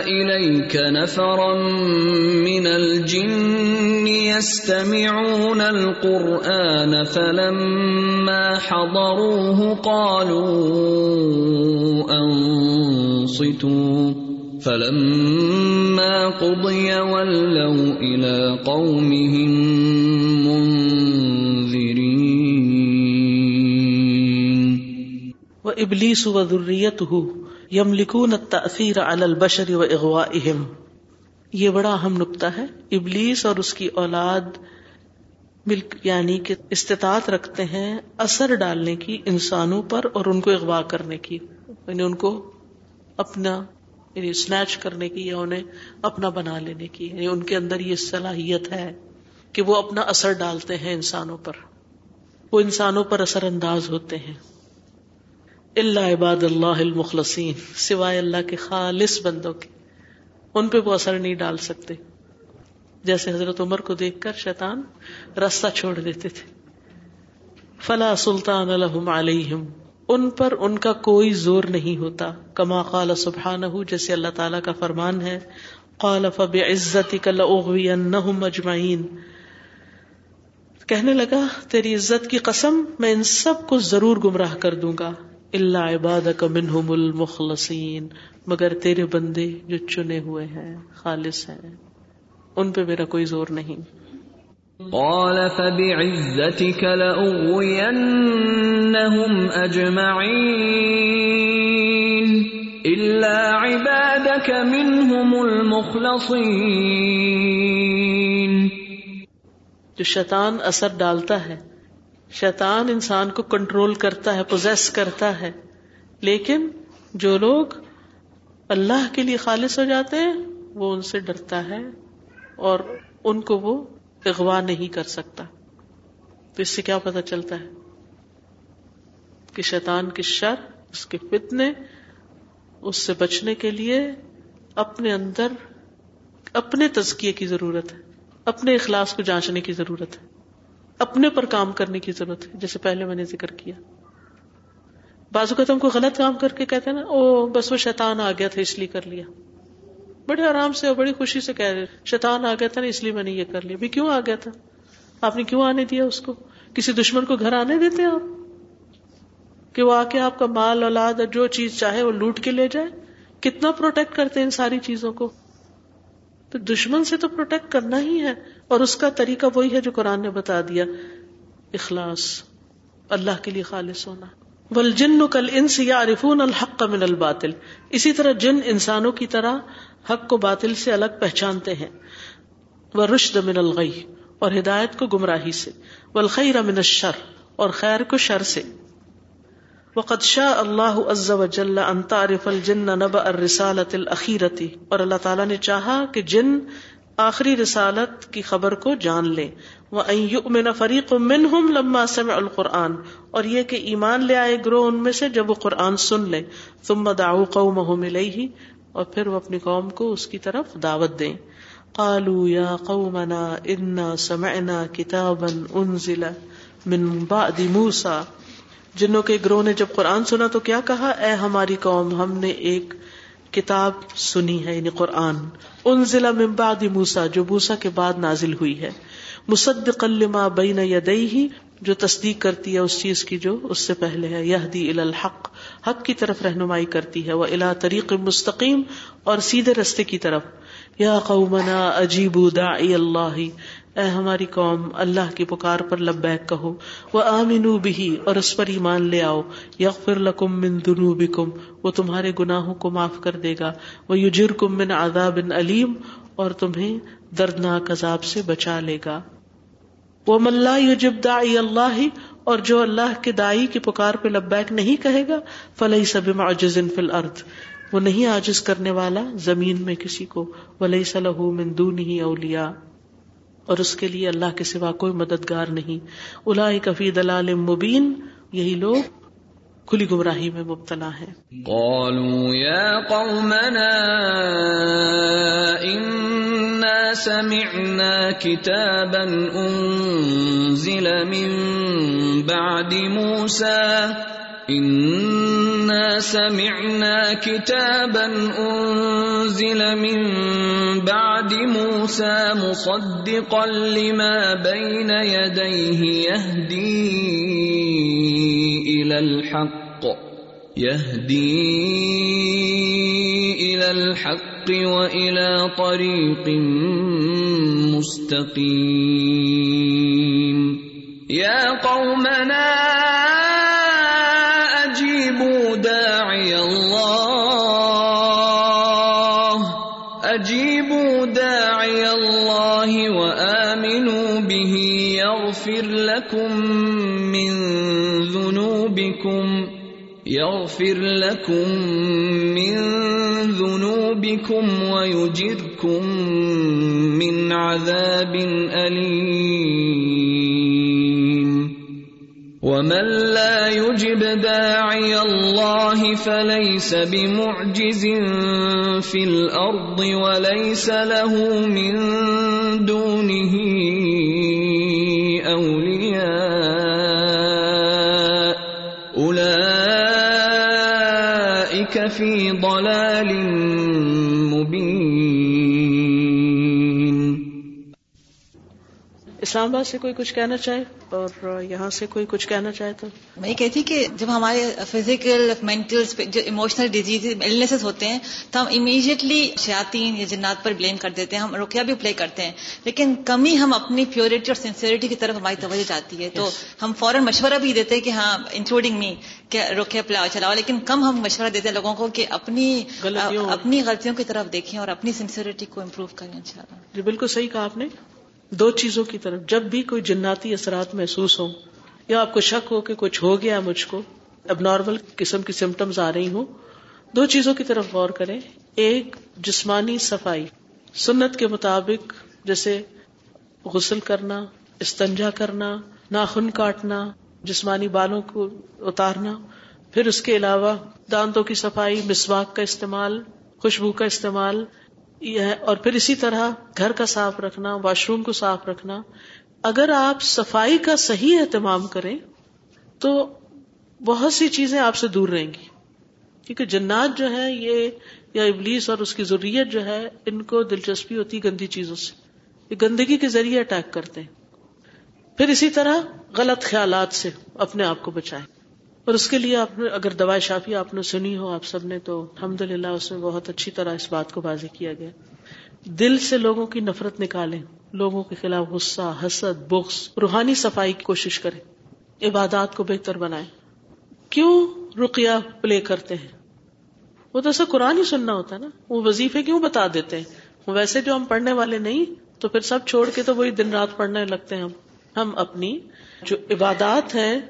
إِلَيْكَ نَفَرًا مِنَ الْجِنِّ يَسْتَمِعُونَ الْقُرْآنَ فَلَمَّا حَضَرُوهُ قَالُوا أَنصِتُوا فَلَمَّا قُضِيَ وَلَّوْا إِلَى قَوْمِهِمْ مُنذِرِينَ. وہ ابلیس و ذریت ہو البشر و یہ بڑا اہم نقطہ ہے. ابلیس اور اس کی اولاد ملک یعنی کہ استطاعت رکھتے ہیں اثر ڈالنے کی انسانوں پر اور ان کو اغوا کرنے کی یعنی ان کو اپنا یعنی اسنیچ کرنے کی یا انہیں اپنا بنا لینے کی یعنی ان کے اندر یہ صلاحیت ہے کہ وہ اپنا اثر ڈالتے ہیں انسانوں پر۔ وہ انسانوں پر اثر انداز ہوتے ہیں۔ اللہ عباد اللہ المخلصین سوائے اللہ کے خالص بندوں کے۔ ان پہ وہ اثر نہیں ڈال سکتے۔ جیسے حضرت عمر کو دیکھ کر شیطان راستہ چھوڑ دیتے تھے۔ فلا سلطان الحم علیہم ان پر ان کا کوئی زور نہیں ہوتا۔ کما قال سبحانہ جیسے اللہ تعالی کا فرمان ہے۔ قال فبعزتک لأغوینہم اجمعین۔ کہنے لگا، تیری عزت کی قسم میں ان سب کو ضرور گمراہ کر دوں گا۔ اللہ عباد کا منہم المخلصین۔ مگر تیرے بندے جو چنے ہوئے ہیں، خالص ہیں۔ ان پہ میرا کوئی زور نہیں۔ قال فبعزتك لأغوينهم أجمعين إلا عبادك منهم المخلصين. جو شیطان اثر ڈالتا ہے، شیطان انسان کو کنٹرول کرتا ہے پوزیس کرتا ہے، لیکن جو لوگ اللہ کے لیے خالص ہو جاتے ہیں، وہ ان سے ڈرتا ہے اور ان کو وہ اغوا نہیں کر سکتا۔ تو اس سے کیا پتا چلتا ہے کہ شیطان کی شر، اس کے فتنے، اس سے بچنے کے لیے اپنے اندر اپنے تزکیے کی ضرورت ہے، اپنے اخلاص کو جانچنے کی ضرورت ہے، اپنے پر کام کرنے کی ضرورت ہے، جیسے پہلے میں نے ذکر کیا۔ بازو کا تم کو غلط کام کر کے کہتے ہیں نا او بس وہ شیطان آ گیا تھا، اس لیے کر لیا۔ بڑے آرام سے اور بڑی خوشی سے کہہ رہے شیطان آ گیا تھا نا، اس لیے میں نے یہ کر لیا۔ بھی کیوں آ گیا تھا؟ آپ نے کیوں آنے دیا اس کو؟ کسی دشمن کو گھر آنے دیتے آپ؟ کہ وہ آ کے آپ کا مال، اولاد اور جو چیز چاہے وہ لوٹ کے لے جائے؟ کتنا پروٹیکٹ کرتے ہیں ان ساری چیزوں کو؟ تو دشمن سے تو پروٹیکٹ کرنا ہی ہے، اور اس کا طریقہ وہی ہے جو قرآن نے بتا دیا۔ اخلاص، اللہ کے لیے خالص ہونا۔ ول جن کل انس یا عرفون الحق من الباطل۔ اسی طرح جن انسانوں کی طرح حق کو باطل سے الگ پہچانتے ہیں۔ وہ رشد من الغی اور ہدایت کو گمراہی سے۔ والخیر من الشر، اور خیر کو شر سے۔ وقد شاء اللہ عز وجل ان تعرف الجن نبأ الرسالة الأخيرة۔ اور اللہ تعالیٰ نے چاہا کہ جن آخری رسالت کی خبر کو جان لے۔ وَأَن يُؤْمِنَ فَرِيقٌ مِّنْهُمْ لَمَّا سَمِعُوا الْقُرْآنَ۔ اور یہ کہ ایمان لے آئے گروہ ان میں سے جب وہ قرآن سن لے۔ ثُمَّ دَعُوا قَوْمَهُمْ إِلَيْهِ۔ اور پھر وہ اپنی قوم کو اس کی طرف دعوت دیں۔ قالوا يا قومنا إنا سمعنا كتابا أنزل من بعد موسى۔ جنوں کے گروہ نے جب قرآن سنا تو کیا کہا؟ اے ہماری قوم، ہم نے ایک کتاب سنی ہے یعنی قرآن۔ ان ضلع ممباد موسا جو موسا کے بعد نازل ہوئی ہے۔ مصدق لما بین یدئی جو تصدیق کرتی ہے اس چیز کی جو اس سے پہلے ہے۔ یہدی ال الحق۔ حق کی طرف رہنمائی کرتی ہے وہ الا طریق مستقیم اور سیدھے رستے کی طرف۔ یا قومنا عجیب داعی اللہ اے ہماری قوم، اللہ کی پکار پر لبیک کہو۔ وہ آمینو بھی اور اس پر ایمان لے آؤ۔ یغفر لکم من ذنوبکم، وہ تمہارے گناہوں کو معاف کر دے گا۔ وہ یجرکم من عذاب علیم اور تمہیں دردناک عذاب سے بچا لے گا۔ وہ ملا یجب داعی اللہ اور جو اللہ کے دائی کی پکار پہ لبیک نہیں کہے گا فلح سب معجز فل ارد وہ نہیں عاجز کرنے والا زمین میں کسی کو ولی صلاح من نہیں اولیا اور اس کے لیے اللہ کے سوا کوئی مددگار نہیں۔ الا کفی دلال مبین یہی لوگ کھلی گمراہی میں مبتلا ہے۔ قالوا يا قومنا إنا سمعنا كتابا أنزل من بعد موسى إنا سمعنا كتابا أنزل من بعد موسى مصدقا لما بين يديه يهدي إلى الحق يهدي إلى الحق وإلى طريق مستقيم. يا قومنا يغفر لكم من ذنوبكم ويجركم من عذاب أليم. ومن لا يجب داعي الله فليس بمعجز في الارض وليس له من دونه ضلال اسلام آباد سے کوئی کچھ کہنا چاہے اور یہاں سے کوئی کچھ کہنا چاہے تو میں یہ کہتی کہ جب ہمارے فزیکل مینٹل جو ایموشنل ڈیزیز النیسز ہوتے ہیں تو ہم امیڈیٹلی شیاطین یا جنات پر بلیم کر دیتے ہیں ہم رقیہ بھی پلے کرتے ہیں۔ لیکن کمی ہم اپنی پیورٹی اور سنسیئرٹی کی طرف ہماری توجہ جاتی ہے۔ تو ہم فوراً مشورہ بھی دیتے ہیں کہ ہاں انکلوڈنگ می کہ رقیہ پلاؤ چلاؤ۔ لیکن کم ہم مشورہ دیتے ہیں لوگوں کو کہ اپنی غلطیوں- اپنی غلطیوں کی طرف دیکھیں اور اپنی سنسیئرٹی کو امپروو کریں انشاءاللہ۔ جی بالکل صحیح کہا آپ نے۔ دو چیزوں کی طرف۔ جب بھی کوئی جناتی اثرات محسوس ہوں یا آپ کو شک ہو کہ کچھ ہو گیا مجھ کو، اب نارمل قسم کی سمٹمز آ رہی ہوں، دو چیزوں کی طرف غور کریں۔ ایک، جسمانی صفائی۔ سنت کے مطابق جیسے غسل کرنا، استنجا کرنا، ناخن کاٹنا، جسمانی بالوں کو اتارنا۔ پھر اس کے علاوہ دانتوں کی صفائی، مسواک کا استعمال، خوشبو کا استعمال یہ ہے۔ اور پھر اسی طرح گھر کا صاف رکھنا، واش روم کو صاف رکھنا۔ اگر آپ صفائی کا صحیح اہتمام کریں تو بہت سی چیزیں آپ سے دور رہیں گی۔ کیونکہ جنات جو ہے یہ یا ابلیس اور اس کی ضروریت جو ہے، ان کو دلچسپی ہوتی گندی چیزوں سے۔ یہ گندگی کے ذریعے اٹیک کرتے ہیں۔ پھر اسی طرح غلط خیالات سے اپنے آپ کو بچائیں۔ اور اس کے لیے آپ نے اگر دوائی شافی آپ نے سنی ہو، آپ سب نے، تو الحمد للہ اس میں بہت اچھی طرح اس بات کو واضح کیا گیا۔ دل سے لوگوں کی نفرت نکالیں، لوگوں کے خلاف غصہ، حسد، بغض، روحانی صفائی کی کوشش کریں۔ عبادات کو بہتر بنائیں۔ کیوں رقیہ پلے کرتے ہیں؟ وہ تو ایسا قرآن ہی سننا ہوتا ہے نا۔ وہ وظیفے کیوں بتا دیتے ہیں؟ ویسے جو ہم پڑھنے والے نہیں، تو پھر سب چھوڑ کے تو وہی دن رات پڑھنے لگتے ہیں ہم۔ ہم اپنی جو عبادات ہیں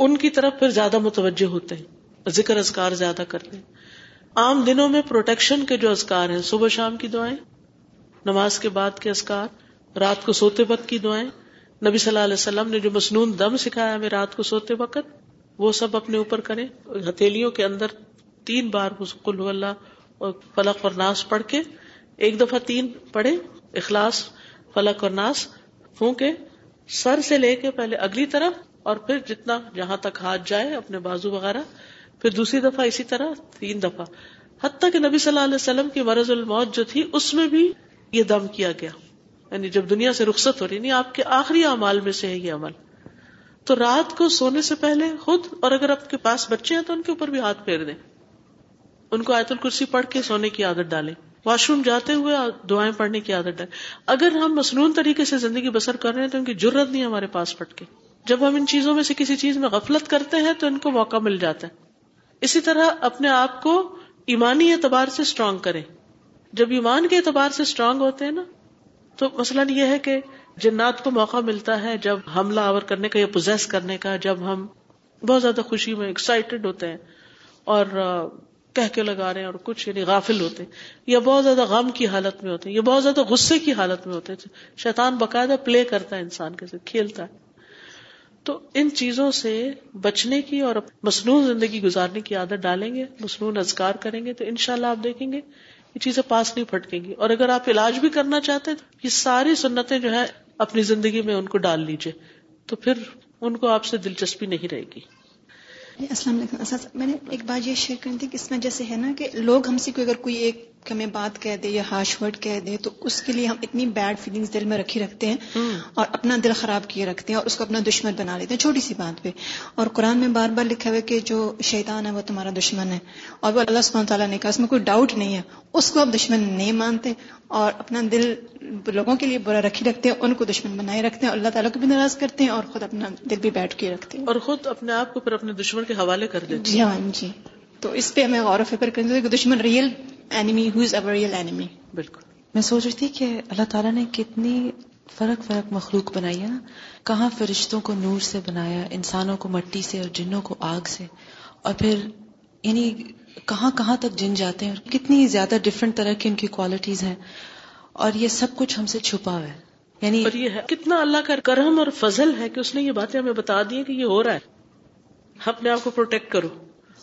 ان کی طرف پھر زیادہ متوجہ ہوتے ہیں، ذکر اذکار زیادہ کرتے ہیں۔ عام دنوں میں پروٹیکشن کے جو اذکار ہیں، صبح شام کی دعائیں، نماز کے بعد کے اذکار، رات کو سوتے وقت کی دعائیں۔ نبی صلی اللہ علیہ وسلم نے جو مصنون دم سکھایا ہمیں رات کو سوتے وقت، وہ سب اپنے اوپر کریں۔ ہتھیلیوں کے اندر تین بار قل اللہ اور فلق اور ناس پڑھ کے، ایک دفعہ تین پڑھے اخلاص، فلق اور ناس پھونکے سر سے لے کے پہلے اگلی طرف اور پھر جتنا جہاں تک ہاتھ جائے اپنے بازو وغیرہ، پھر دوسری دفعہ اسی طرح، تین دفعہ۔ حتیٰ کہ نبی صلی اللہ علیہ وسلم کی مرض الموت جو تھی، اس میں بھی یہ دم کیا گیا۔ یعنی جب دنیا سے رخصت ہو رہی نہیں آپ کے آخری اعمال میں سے ہے یہ عمل۔ تو رات کو سونے سے پہلے خود، اور اگر آپ کے پاس بچے ہیں تو ان کے اوپر بھی ہاتھ پھیر دیں۔ ان کو آیت الکرسی پڑھ کے سونے کی عادت ڈالیں۔ واش روم جاتے ہوئے دعائیں پڑھنے کی عادت ڈالیں۔ اگر ہم مصنون طریقے سے زندگی بسر کر رہے ہیں تو ان کی ضرورت نہیں ہمارے پاس پٹ کے جب ہم ان چیزوں میں سے کسی چیز میں غفلت کرتے ہیں تو ان کو موقع مل جاتا ہے۔ اسی طرح اپنے آپ کو ایمانی اعتبار سے اسٹرانگ کریں۔ جب ایمان کے اعتبار سے اسٹرانگ ہوتے ہیں نا، تو مثلاً یہ ہے کہ جنات کو موقع ملتا ہے جب حملہ آور کرنے کا یا پوزیس کرنے کا، جب ہم بہت زیادہ خوشی میں ایکسائٹیڈ ہوتے ہیں اور کہہ کے لگا رہے ہیں اور کچھ یعنی غافل ہوتے ہیں۔ یا بہت زیادہ غم کی حالت میں ہوتے ہیں، یا بہت زیادہ غصے کی حالت میں ہوتے ہیں۔ شیطان باقاعدہ پلے کرتا ہے انسان کے ساتھ، کھیلتا ہے۔ تو ان چیزوں سے بچنے کی اور مصنوع زندگی گزارنے کی عادت ڈالیں گے، مصنوع ازکار کریں گے، تو انشاءاللہ شاء آپ دیکھیں گے یہ چیزیں پاس نہیں پھٹکیں گی۔ اور اگر آپ علاج بھی کرنا چاہتے تو یہ ساری سنتیں جو ہے اپنی زندگی میں ان کو ڈال لیجیے تو پھر ان کو آپ سے دلچسپی نہیں رہے گی۔ جی، السلام علیکم میں نے ایک بات یہ شیئر کرنی تھی کہ اس میں جیسے ہے نا کہ لوگ ہم سے کوئی اگر کوئی ایک ہمیں بات کہہ دے یا ہارش ورڈ کہہ دے تو اس کے لیے ہم اتنی بیڈ فیلنگز دل میں رکھی رکھتے ہیں اور اپنا دل خراب کیے رکھتے ہیں اور اس کو اپنا دشمن بنا لیتے ہیں چھوٹی سی بات پہ۔ اور قرآن میں بار بار لکھا ہوا کہ جو شیطان ہے وہ تمہارا دشمن ہے۔ اور وہ اللہ سبحانہ تعالیٰ نے کہا اس میں کوئی ڈاؤٹ نہیں ہے۔ اس کو آپ دشمن نہیں مانتے اور اپنا دل لوگوں کے لیے برا رکھی رکھتے ہیں ان کو دشمن بنائے رکھتے ہیں۔ اللہ تعالیٰ کو بھی ناراض کرتے ہیں اور خود اپنا دل بھی بیٹھ کے رکھتے ہیں۔ اور خود اپنے آپ کو پھر اپنے دشمن کے حوالے کر دیتے جی ہاں جی۔ تو اس پہ ہمیں غور و فکر کرنا چاہیے کہ دشمن real enemy who is over real enemy بالکل۔ میں سوچ رہی تھی کہ اللہ تعالیٰ نے کتنی فرق فرق مخلوق بنائی ہے نا۔ کہاں فرشتوں کو نور سے بنایا انسانوں کو مٹی سے اور جنوں کو آگ سے۔ اور پھر یعنی کہاں کہاں تک جن جاتے ہیں اور کتنی زیادہ ڈفرنٹ طرح کی ان کی کوالٹیز ہیں۔ اور یہ سب کچھ ہم سے چھپا ہوا ہے۔ یعنی اور یہ ہے کتنا اللہ کا کرم اور فضل ہے کہ اس نے یہ باتیں ہمیں بتا دی کہ یہ ہو رہا ہے۔ اپنے آپ کو پروٹیکٹ کرو۔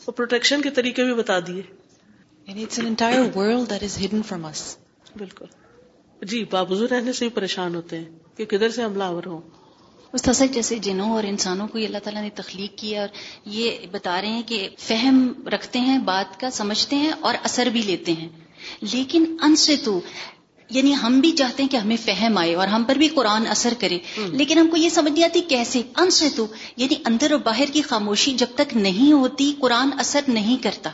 اور پروٹیکشن کے طریقے بھی بتا دیے۔ یعنی it's an entire world that is hidden from us بالکل۔ جی بابزو رہنے سے بھی پریشان ہوتے ہیں کہ کدھر سے حملہ آور ہو استاذ جیسے جنوں اور انسانوں کو اللہ تعالیٰ نے تخلیق کیا اور یہ بتا رہے ہیں کہ فہم رکھتے ہیں بات کا سمجھتے ہیں اور اثر بھی لیتے ہیں۔ لیکن ان سے تو یعنی ہم بھی چاہتے ہیں کہ ہمیں فہم آئے اور ہم پر بھی قرآن اثر کرے۔ لیکن ہم کو یہ سمجھ نہیں آتی کیسے؟ ان سے تو یعنی اندر اور باہر کی خاموشی جب تک نہیں ہوتی قرآن اثر نہیں کرتا۔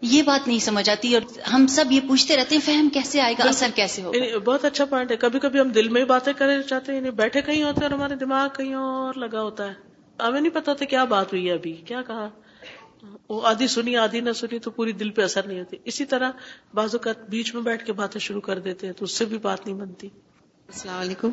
یہ بات نہیں سمجھ آتی اور ہم سب یہ پوچھتے رہتے ہیں فہم کیسے آئے گا؟ اثر کیسے ہوگا؟ یعنی بہت اچھا پوائنٹ ہے۔ کبھی کبھی ہم دل میں باتیں کرنا چاہتے ہیں یعنی بیٹھے کہیں ہوتے ہیں اور ہمارے دماغ کہیں اور لگا ہوتا ہے۔ ہمیں نہیں پتا تھا کیا بات ہوئی ہے ابھی کیا کہا؟ وہ آدھی سنی آدھی نہ سنی تو پوری دل پہ اثر نہیں ہوتی۔ اسی طرح بعض اوقات بیچ میں بیٹھ کے باتیں شروع کر دیتے ہیں تو اس سے بھی بات نہیں بنتی۔ السلام علیکم۔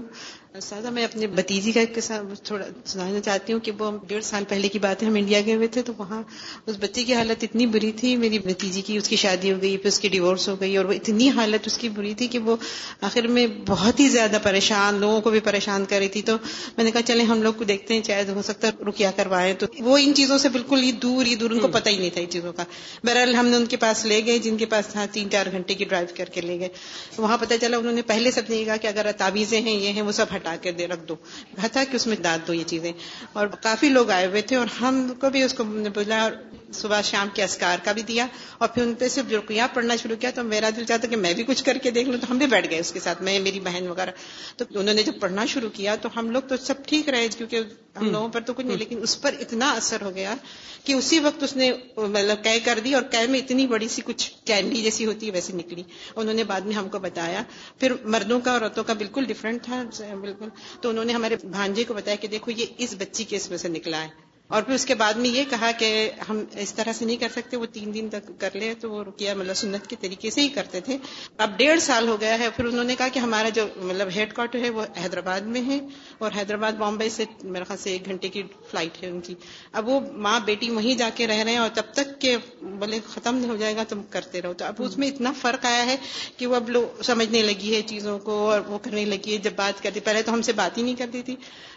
سادہ میں اپنے بتیجی کا ایک تھوڑا سنانا چاہتی ہوں کہ وہ ڈیڑھ سال پہلے کی بات ہے ہم انڈیا گئے ہوئے تھے تو وہاں اس بچے کی حالت اتنی بری تھی میری بتیجی کی اس کی شادی ہو گئی پھر اس کی ڈیورس ہو گئی اور وہ اتنی حالت اس کی بری تھی کہ وہ آخر میں بہت ہی زیادہ پریشان لوگوں کو بھی پریشان کر رہی تھی۔ تو میں نے کہا چلے ہم لوگ کو دیکھتے ہیں چاہے ہو سکتا ہے رکیا کروائے تو وہ ان چیزوں سے بالکل ہی دور ہی دور ان کو پتہ ہی نہیں تھا ان چیزوں کا۔ بہرحال ہم نے ان کے پاس لے گئے جن کے پاس تھا تین چار گھنٹے کی ڈرائیو کر کے لے گئے۔ وہاں پتہ چلا انہوں نے پہلے سب نے کہا کہ اگر تعویذیں ہیں یہ ہیں وہ سب ہٹا کے دے رکھ دو۔ کہا تھا کہ اس میں داد دو یہ چیزیں۔ اور کافی لوگ آئے ہوئے تھے اور ہم کو بھی اس کو بولا اور صبح شام کے اسکار کا بھی دیا اور پھر ان پہ صرف رقیہ پڑھنا شروع کیا تو میرا دل چاہتا کہ میں بھی کچھ کر کے دیکھ لوں تو ہم بھی بیٹھ گئے اس کے ساتھ میں میری بہن وغیرہ۔ تو انہوں نے جب پڑھنا شروع کیا تو ہم لوگ تو سب ٹھیک رہے کیونکہ ہم لوگوں پر تو کچھ نہیں لیکن اس پر اتنا اثر ہو گیا کہ اسی وقت اس نے مطلب کہہ کر دی اور کہہ میں اتنی بڑی سی کچھ کینڈی جیسی ہوتی ہے ویسی نکلی۔ انہوں نے بعد میں ہم کو بتایا۔ پھر مردوں کا اور عورتوں کا بالکل ڈفرینٹ تھا بالکل۔ تو انہوں نے ہمارے بھانجے کو بتایا کہ دیکھو یہ اس بچی کے اس میں سے نکلا ہے۔ اور پھر اس کے بعد میں یہ کہا کہ ہم اس طرح سے نہیں کر سکتے، وہ تین دن تک کر لے، تو وہ رکیا مطلب سنت کے طریقے سے ہی کرتے تھے۔ اب ڈیڑھ سال ہو گیا ہے، پھر انہوں نے کہا کہ ہمارا جو مطلب ہیڈ کوارٹر ہے وہ حیدرآباد میں ہے اور حیدرآباد بامبے سے میرے خیال سے ایک گھنٹے کی فلائٹ ہے ان کی۔ اب وہ ماں بیٹی وہیں جا کے رہ رہے ہیں اور تب تک کہ بولے ختم نہیں ہو جائے گا، تم کرتے رہو۔ تو اب اس میں اتنا فرق آیا ہے کہ وہ اب لوگ سمجھنے لگی ہے چیزوں کو اور وہ کرنے لگی ہے۔ جب بات کرتی پہلے تو ہم سے بات ہی نہیں کرتی تھی۔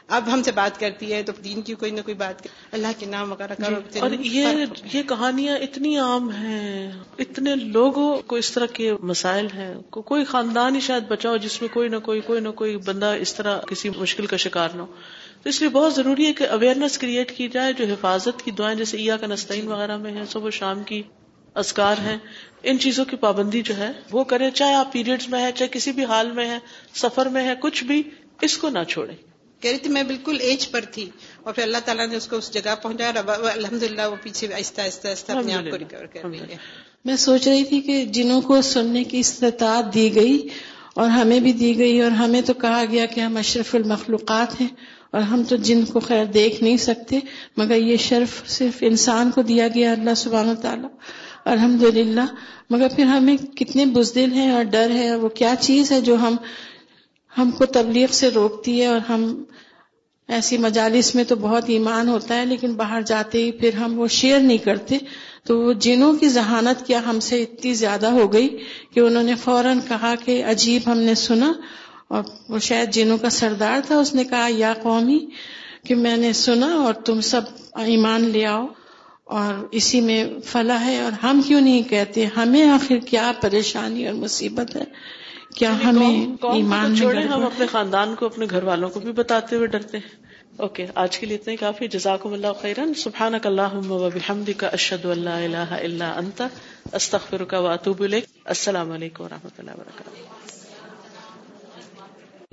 اب ہم سے بات کرتی ہے تو دین کی کوئی نہ کوئی بات اللہ کے نام وغیرہ کرو جی، اور یہ یہ کہانیاں اتنی عام ہیں اتنے لوگوں کو اس طرح کے مسائل ہیں کوئی خاندان ہی شاید بچاؤ جس میں کوئی نہ کوئی کوئی نہ کوئی بندہ اس طرح کسی مشکل کا شکار نہ ہو۔ تو اس لیے بہت ضروری ہے کہ اویئرنیس کریٹ کی جائے جو حفاظت کی دعائیں جیسے عیا کا نستعین وغیرہ میں ہے صبح شام کی اسکار ہیں ان چیزوں کی پابندی جو ہے وہ کرے چاہے آپ پیریڈز میں ہے چاہے کسی بھی حال میں ہے سفر میں ہے کچھ بھی اس کو نہ چھوڑے کہہ رہی تھی، میں بالکل ایج پر تھی اور پھر اللہ تعالیٰ نے اس کو اس جگہ پہنچایا الحمد للہ وہ پیچھے آہستہ آہستہ آہستہ اپنے آپ کو ریکور کر رہی ہے۔ میں سوچ رہی تھی کہ جنوں کو سننے کی استطاعت دی گئی اور ہمیں بھی دی گئی اور ہمیں تو کہا گیا کہ ہم اشرف المخلوقات ہیں اور ہم تو جن کو خیر دیکھ نہیں سکتے، مگر یہ شرف صرف انسان کو دیا گیا اللہ سبحانہ و تعالیٰ۔ الحمد للہ مگر پھر ہمیں کتنے بزدل ہیں اور ڈر ہے اور وہ کیا چیز ہے جو ہم ہم کو تبلیغ سے روکتی ہے اور ہم ایسی مجالس میں تو بہت ایمان ہوتا ہے، لیکن باہر جاتے ہی پھر ہم وہ شیئر نہیں کرتے۔ تو وہ جنوں کی ذہانت کیا ہم سے اتنی زیادہ ہو گئی کہ انہوں نے فوراً کہا کہ عجیب ہم نے سنا۔ اور وہ شاید جنوں کا سردار تھا، اس نے کہا، یا قومی، کہ میں نے سنا اور تم سب ایمان لے آؤ۔ اور اسی میں فلاح ہے، اور ہم کیوں نہیں کہتے؟ ہمیں آخر کیا پریشانی اور مصیبت ہے؟ کیا یعنی ہمیں ایمان چھوڑے ہم اپنے خاندان کو اپنے گھر والوں کو بھی بتاتے ہوئے ڈرتے ہیں۔ اوکے آج کے لیے اتنے کافی۔ جزاکم اللہ خیرن۔ سبحان اللہ وبحمد کا اشد اللہ الہ الا انت استغفر کا واتوب الیک۔ السلام علیکم و رحمۃ اللہ وبرکاتہ۔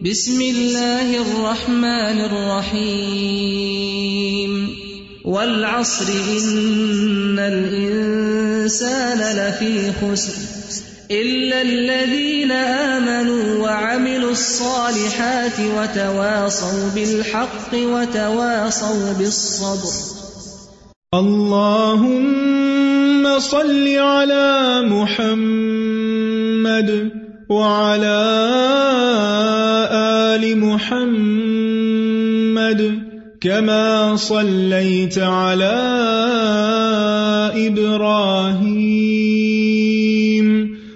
بسم الله الرحمن الرحيم والعصر إن الإنسان لفي خسر۔ إلا الذين آمنوا وعملوا الصالحات وتواصوا بالحق وتواصوا بالصبر اللهم صل على محمد وعلى آل محمد كما صليت على إبراهيم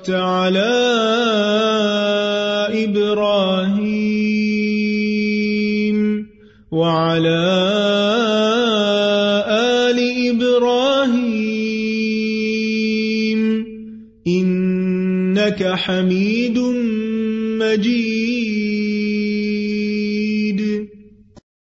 باركت على إبراهيم وعلى آل إبراهيم إنك حميد مجيد